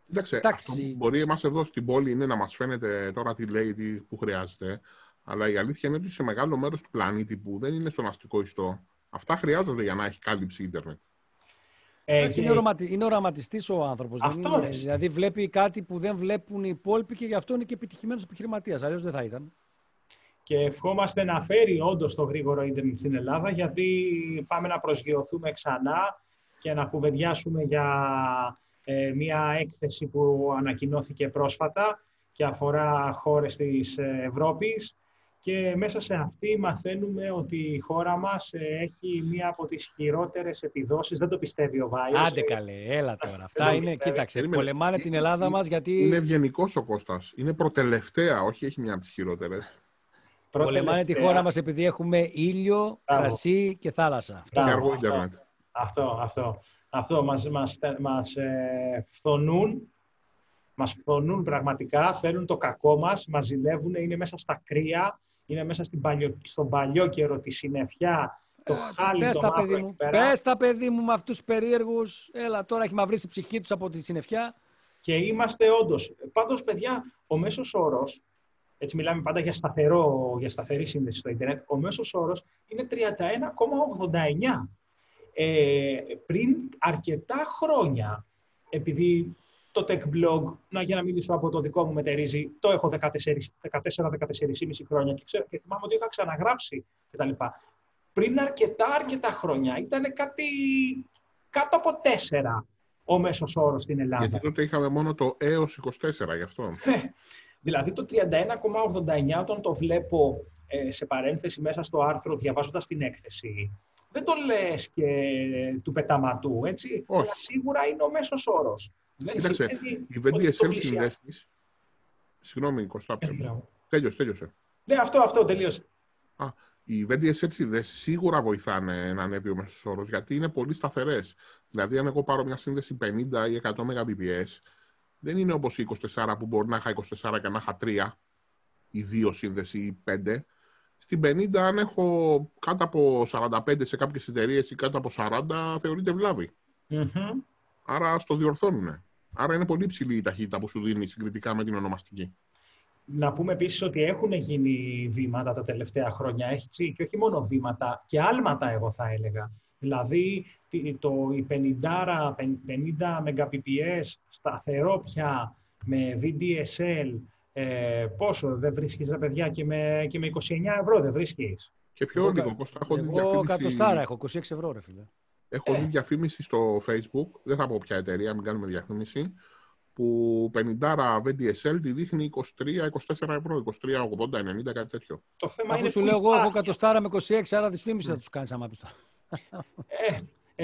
Κοίταξε, Εντάξει. αυτό που μπορεί εμάς εδώ στην πόλη είναι να μας φαίνεται τώρα τι λέει, τι που χρειάζεται, αλλά η αλήθεια είναι ότι σε μεγάλο μέρος του πλανήτη που δεν είναι στον αστικό ιστό, αυτά χρειάζονται για να έχει κάλυψη ίντερνετ. Ε, Εντάξει, και είναι, οραματι... είναι οραματιστής ο άνθρωπος. δεν Αυτός, είναι... ρε. Δηλαδή βλέπει κάτι που δεν βλέπουν οι υπόλοιποι και γι' αυτό είναι και επιτυχημένος επιχειρηματίας. Αλλιώς δεν θα ήταν. και ευχόμαστε να φέρει όντως το γρήγορο ίντερνετ στην Ελλάδα, γιατί πάμε να προσγειωθούμε ξανά και να κουβεντιάσουμε για ε, μια έκθεση που ανακοινώθηκε πρόσφατα και αφορά χώρες της ε, Ευρώπης και μέσα σε αυτή μαθαίνουμε ότι η χώρα μας ε, έχει μία από τις χειρότερες επιδόσεις. Δεν το πιστεύει ο Βάιος. Άντε Ε, καλέ, έλα τώρα. δεν Αυτά το είναι, πιστεύω. κοίταξε, Περίμενε. πολεμάνε την Ε, Ελλάδα ε, μας γιατί Είναι ευγενικός ο Κώστας. Είναι προτελευταία, όχι έχει μια από τις χειρότερες. πρώτη πολεμάνε τη τελευταία- χώρα μας επειδή έχουμε ήλιο, Μπράβο. κρασί και θάλασσα. Αυτό. Και Μπράβο, αργό αυτό. ίντερνετ. Αυτό, αυτό. Αυτό μας, μας, μας ε, φθονούν, μας φθονούν πραγματικά, θέλουν το κακό μας, μας ζηλεύουν, είναι μέσα στα κρύα, είναι μέσα στην παλιό, στον παλιό καιρό, τη συννεφιά, το χάλι, Πες το τα, μαύρο παιδί εκεί μου. πέρα. Πες τα, παιδί μου, με αυτούς τους περίεργους. Έλα, τώρα έχει μαυρίσει η ψυχή τους από τη συννεφιά. Και είμαστε όντως. Πάντως, παιδιά, ο μέσος όρος, έτσι μιλάμε πάντα για, σταθερό, για σταθερή σύνδεση στο ίντερνετ, ο μέσος όρος είναι 31,89. Ε, πριν αρκετά χρόνια, επειδή το tech blog, να, για να μιλήσω από το δικό μου μετερίζει, το έχω 14-14,5 χρόνια και, ξέρω, και θυμάμαι ότι είχα ξαναγράψει κτλ. Πριν αρκετά αρκετά χρόνια ήταν κάτι κάτω από 4 ο μέσος όρος στην Ελλάδα. Γιατί τότε είχαμε μόνο το έως 24 γι' αυτό. Δηλαδή το 31,89 όταν το βλέπω ε, σε παρένθεση μέσα στο άρθρο, διαβάζοντας την έκθεση, δεν το λες και του πεταματού, έτσι. Όχι. Αλλά σίγουρα είναι ο μέσος όρος. Δεν Κοίταξε, σημαίνει οι ότι το VDSL πλησιάζει. συνδέσεις... Συγγνώμη, Κωστά, Ε, μπράβο. τέλειωσε, τέλειωσε. Ναι, αυτό, αυτό, τελείωσε. Οι VDSL συνδέσει σίγουρα βοηθάνε να ανέβει ο μέσος όρος γιατί είναι πολύ σταθερές. Δηλαδή, αν εγώ πάρω μια σύνδεση 50 ή 100 Mbps, δεν είναι όπως η 24 που μπορεί να είχα 24 και να είχα 3 ή 2 σύνδεση ή 5. Στην 50, αν έχω κάτω από 45 σε κάποιες εταιρείες ή κάτω από 40, θεωρείται βλάβη. Μμμ. Άρα στο διορθώνουν. Άρα είναι πολύ ψηλή η ταχύτητα που σου δίνει συγκριτικά με την ονομαστική. Να πούμε επίσης ότι έχουν γίνει βήματα τα τελευταία χρόνια, έτσι, και όχι μόνο βήματα, και άλματα εγώ θα έλεγα. Δηλαδή, τι- το, η 50, 50 Mbps σταθερό πια με VDSL, ε, πόσο δεν βρίσκεις ρε παιδιά και με, και με 29 ευρώ δεν βρίσκεις. Και πιο Εγώ λίγο, κα- Κώστα, έχω δει Εγώ διαφήμιση... κατοστάρα έχω, 26 ευρώ ρε φίλε. Έχω Ε. δει διαφήμιση στο Facebook, δεν θα πω ποια εταιρεία, μην κάνουμε διαφήμιση, που 50 VDSL τη δείχνει 23-24 ευρώ, 23-80, 90, κάτι τέτοιο. Το θέμα Αφού είναι σου που λέω εγώ έχω υπάρχει. κατοστάρα με 26, άρα δυσφήμιση θα τους κάνεις άμα πεις τώρα. Ε,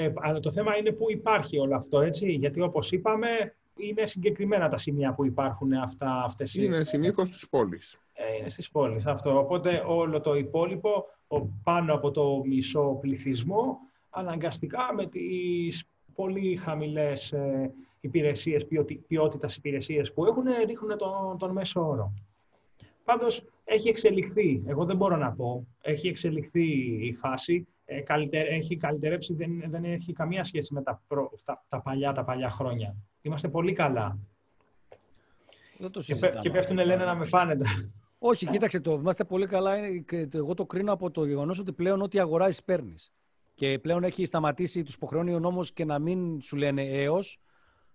ε, αλλά το θέμα είναι που υπάρχει όλο αυτό, έτσι, γιατί όπως είπαμε, είναι συγκεκριμένα τα σημεία που υπάρχουν αυτά, αυτές οι... Είναι συνήθως της πόλης. Ε, είναι στις πόλεις αυτό. Οπότε όλο το υπόλοιπο, ο, πάνω από το μισό πληθυσμό, αναγκαστικά με τις πολύ χαμηλές ε, υπηρεσίες, ποιοτι, ποιότητας υπηρεσίες που έχουν, ρίχνουν τον, τον μέσο όρο. Πάντως, έχει εξελιχθεί. Εγώ δεν μπορώ να πω. Έχει εξελιχθεί η φάση. Ε, καλυτερ, έχει καλυτερέψει, δεν, δεν έχει καμία σχέση με τα, προ- τα, τα παλιά, τα παλιά χρόνια. Είμαστε πολύ καλά. Δεν το Και, πέ- συζητάμε. και πέφτουν λένε να με φάνετε. Όχι, κοίταξε το. Είμαστε πολύ καλά. είναι και το- Εγώ το κρίνω από το γεγονός ότι πλέον ό,τι αγοράζεις παίρνεις. Και πλέον έχει σταματήσει, τους υποχρεώνει ο νόμος και να μην σου λένε έως,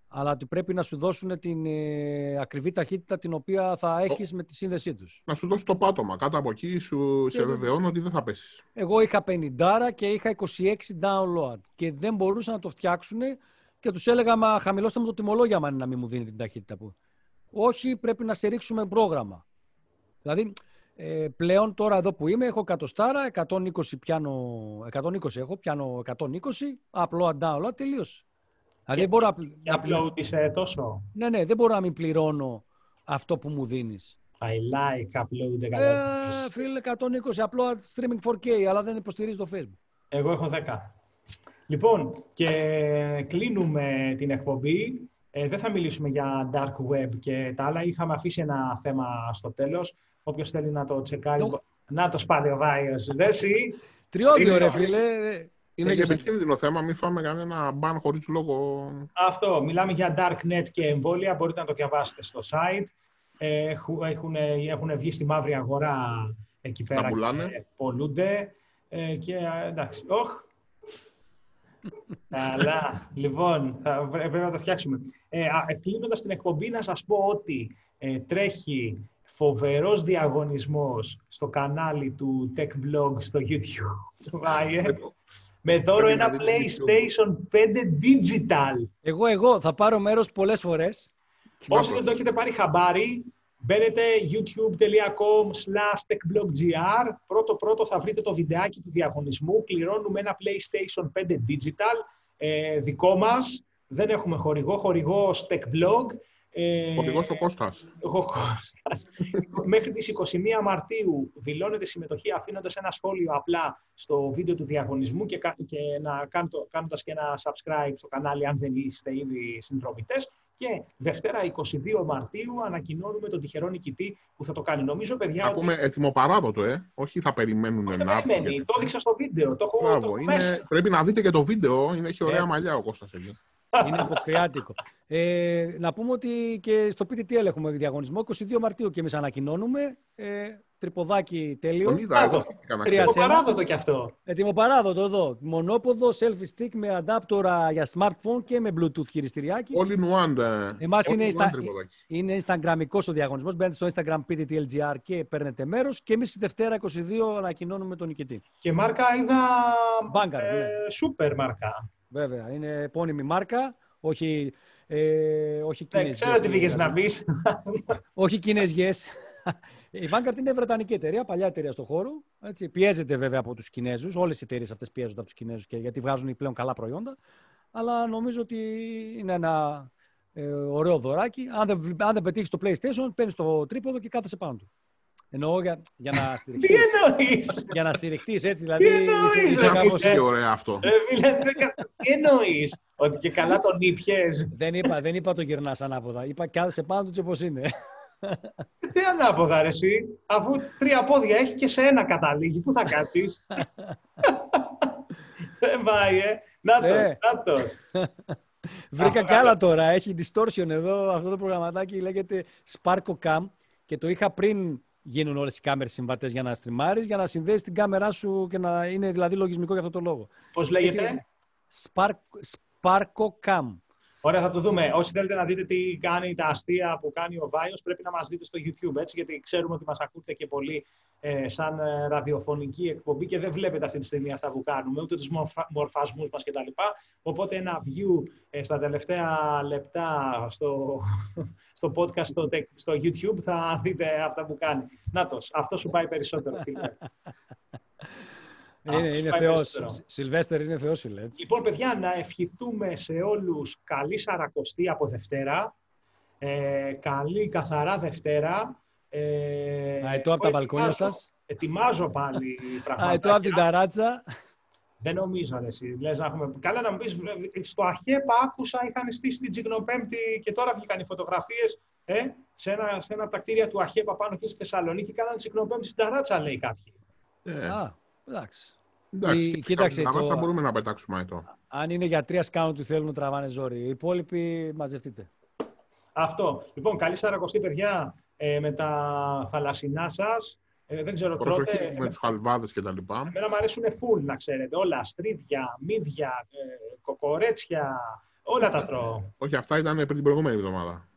αλλά ότι πρέπει να σου δώσουν την ε, ακριβή ταχύτητα την οποία θα έχεις με τη σύνδεσή τους. Να σου δώσει το πάτωμα. Κάτω από εκεί σου σε Και- βεβαιώνω ότι δεν θα πέσεις. Εγώ είχα 50 και είχα 26 download και δεν μπορούσαν να το φτιάξουν και τους έλεγα Μα χαμηλώστε μου το τιμολόγιο, αν είναι να μην μου δίνει την ταχύτητα που. Όχι, πρέπει να σε ρίξουμε πρόγραμμα. Δηλαδή, ε, πλέον τώρα εδώ που είμαι, έχω 100 στάρα, 120 πιάνω, 120 έχω, πιάνω 120, απλό download, τελείωσε. Δηλαδή, δεν μπορώ να, πλη- Και να πλη- upload είσαι τόσο. ναι, ναι, δεν μπορώ να μην πληρώνω αυτό που μου δίνεις. I like upload 120. Ε, φίλε, 120 απλό streaming 4K, αλλά δεν υποστηρίζει το Facebook. Εγώ έχω 10. Λοιπόν, και κλείνουμε την εκπομπή. Ε, δεν θα μιλήσουμε για dark web και τα άλλα. Είχαμε αφήσει ένα θέμα στο τέλος. Όποιος θέλει να το τσεκάρει... Εγώ- Να το σπάρει ο Βάιος. Δεν εσύ. Τριώδιο, Είναι- ρε φίλε. Είναι και Τελείωσε. επικίνδυνο θέμα, μην φάμε κανένα μπαν χωρίς λόγο. Αυτό. Μιλάμε για darknet και εμβόλια. Μπορείτε να το διαβάσετε στο site. Έχουν, έχουν, έχουν βγει στη μαύρη αγορά εκεί Τα πέρα πουλάνε. και πολλούνται. Ε, και α, εντάξει, όχ. Καλά. λοιπόν, θα, πρέ- πρέπει να το φτιάξουμε. Ε, Κλείνοντας την εκπομπή, να σας πω ότι ε, τρέχει φοβερός διαγωνισμός στο κανάλι του Tech Blog στο YouTube. Βάιε, με δώρο Πρέπει να ένα δείτε PlayStation 5 Digital. Εγώ, εγώ θα πάρω μέρος πολλές φορές. Όσοι δεν το έχετε πάρει χαμπάρι, μπαίνετε youtube.com slash techbloggr. Πρώτο πρώτο θα βρείτε το βιντεάκι του διαγωνισμού. Κληρώνουμε ένα PlayStation 5 Digital ε, δικό μας. Δεν έχουμε χορηγό, χορηγό Techblog. Ε, Χορηγός ο Κώστας. ο Κώστας. Μέχρι τις 21 Μαρτίου δηλώνετε συμμετοχή αφήνοντας ένα σχόλιο απλά στο βίντεο του διαγωνισμού και, κα- και να κάνετε, κάνοντας και ένα subscribe στο κανάλι αν δεν είστε ήδη συνδρομητές. Και Δευτέρα 22 Μαρτίου ανακοινώνουμε τον τυχερό νικητή που θα το κάνει. Νομίζω, παιδιά, Να ότι πούμε ετοιμοπαράδοτο, ε. Όχι θα περιμένουν δεν να έρθουν. περιμένει. και- Το έδειξα στο βίντεο. Το έχω, το Μπράβο, έχω είναι... μέσα. πρέπει να δείτε και το βίντεο. Είναι, έχει ωραία Έτσι. μαλλιά ο Κώστας εκεί. Είναι αποκριάτικο. Ε, να πούμε ότι και στο PTTL έχουμε διαγωνισμό 22 Μαρτίου και εμείς ανακοινώνουμε. Ε, τρυποδάκι τέλειο. Τον είδα, εγώ σκέφτηκα να Τρία ξέρω. Το σε ένα. παράδοτο κι αυτό. Έτοιμο παράδοτο εδώ. Μονόποδο, selfie stick με αντάπτορα για smartphone και με bluetooth χειριστηριάκι. All in one. ε, Εμάς all είναι, in στα... one τρυποδάκι. είναι instagramικός ο διαγωνισμός. Μπαίνετε στο instagram PTTLGR και παίρνετε μέρος. Και εμείς τη Δευτέρα 22 ανακοινώνουμε τον νικητή. Και μάρκα είδα Vanguard, ε, ναι. σούπερ μάρκα. Βέβαια, είναι επώνυμη μάρκα. Όχι, ε, όχι Δεν κινέζιες. ξέρω τι πήγες να πεις. Όχι κινέζιες. Η Vanguard είναι βρετανική εταιρεία, παλιά εταιρεία στον χώρο. Έτσι. Πιέζεται βέβαια από τους Κινέζους. Όλες οι εταιρείες αυτές πιέζονται από τους Κινέζους γιατί βγάζουν πλέον καλά προϊόντα. Αλλά νομίζω ότι είναι ένα ε, ωραίο δωράκι. Αν δεν, αν δεν πετύχεις το PlayStation, παίρνεις το τρίποδο και κάθεσαι πάνω του. Εννοώ για, για να στηριχτείς. Τι εννοείς; Για να στηριχτείς έτσι, δηλαδή. είσαι, είσαι κάπως Τι έτσι. ωραίο αυτό. Τι εννοείς; Ότι και καλά τον ήπιες; Δεν είπα, δεν είπα το γυρνάς ανάποδα. Είπα κάθεσαι πάνω του και όπω είναι. Τι ανάποδα, ρε, εσύ. Αφού τρία πόδια έχει και σε ένα καταλήγει. Πού θα κάτσεις; Δεν πάει, ε. Να τος, Ναι. να τος. Βρήκα Αυτό κι άλλα καλά. τώρα. Έχει distortion εδώ. Αυτό το προγραμματάκι λέγεται Sparko Cam και το είχα πριν γίνουν όλες οι κάμερες συμβατές για να στριμάρεις, για να συνδέσει την κάμερά σου και να είναι δηλαδή λογισμικό για αυτό το λόγο. Πώς λέγεται; Έχει- Spark, Sparko Cam. Ωραία, θα το δούμε. Όσοι θέλετε να δείτε τι κάνει τα αστεία που κάνει ο Βάιος, πρέπει να μας δείτε στο YouTube, έτσι, γιατί ξέρουμε ότι μας ακούτε και πολύ ε, σαν ε, ραδιοφωνική εκπομπή και δεν βλέπετε αυτή τη στιγμή αυτά που κάνουμε, ούτε τους μορφα, μορφασμούς μας κτλ. Οπότε ένα view ε, στα τελευταία λεπτά στο, στο podcast, στο, tech- στο YouTube, θα δείτε αυτά που κάνει. Νάτος, αυτό σου πάει περισσότερο, φίλε. Αυτό Είναι, σου είναι πάει θεός. περισσότερο. Σιλβέστερ είναι θεός, φίλε. Έτσι. Λοιπόν, παιδιά, να ευχηθούμε σε όλους καλή Σαρακοστή από Δευτέρα. Ε, καλή καθαρά Δευτέρα. Ε, Αετό από τα εγώ μπαλκόνια ετοιμάζω- σας. Ετοιμάζω πάλι Α, ετώ από την πραγματάκια. ταράτσα. Δεν νομίζω, ρε, εσύ. Λες να έχουμε... Καλά να μου πεις, ε, στο ΑΧΕΠΑ άκουσα, είχαν στήσει την Τζιγνοπέμπτη και τώρα βγήκαν οι φωτογραφίες ε, σε, ένα, σε ένα από τα κτίρια του ΑΧΕΠΑ πάνω εκεί στη Θεσσαλονίκη. Κάναν Τζιγνοπέμπτη στην ταράτσα, λέει κάποιοι. Ε, Α, εντάξει. Εντάξει, η- και κοίταξε, κάποια το- θα μπορούμε να πετάξουμε αυτό. Αν είναι για τρία σκάουν που θέλουν να τραβάνε ζόρι. Οι υπόλοιποι μαζευτείτε. Αυτό. Λοιπόν, καλή Σαρακοστή, παιδιά, ε, με τα θαλασσινά σας. Ε, δεν ξέρω, Προσοχή τρώτε. με τους χαλβάδες και τα λοιπά. Εμένα μου αρέσουν full, να ξέρετε. Όλα, στρίδια, μύδια, ε, κοκορέτσια, όλα τα τρώω. Όχι, αυτά ήταν πριν την προηγούμενη εβδομάδα.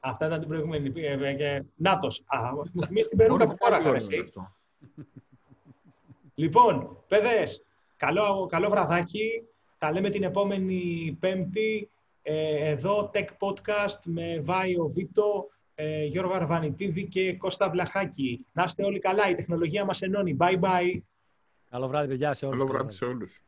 Αυτά ήταν την προηγούμενη. ε, ε, και... Νάτος. Α, μου θυμίζει την περούκα που Πολύ φόραγα, ωραίο ρε, εσύ. αυτό. Λοιπόν, παιδες, καλό, καλό βραδάκι. Τα λέμε την επόμενη Πέμπτη. Ε, εδώ, Tech Podcast με Βάιο Βίτο, ε, Γιώργο Αρβανιτίδη και Κώστα Βλαχάκη. Να είστε όλοι καλά. Η τεχνολογία μας ενώνει. Bye bye. Καλό βράδυ, παιδιά, σε όλους. Καλό βράδυ σε όλους.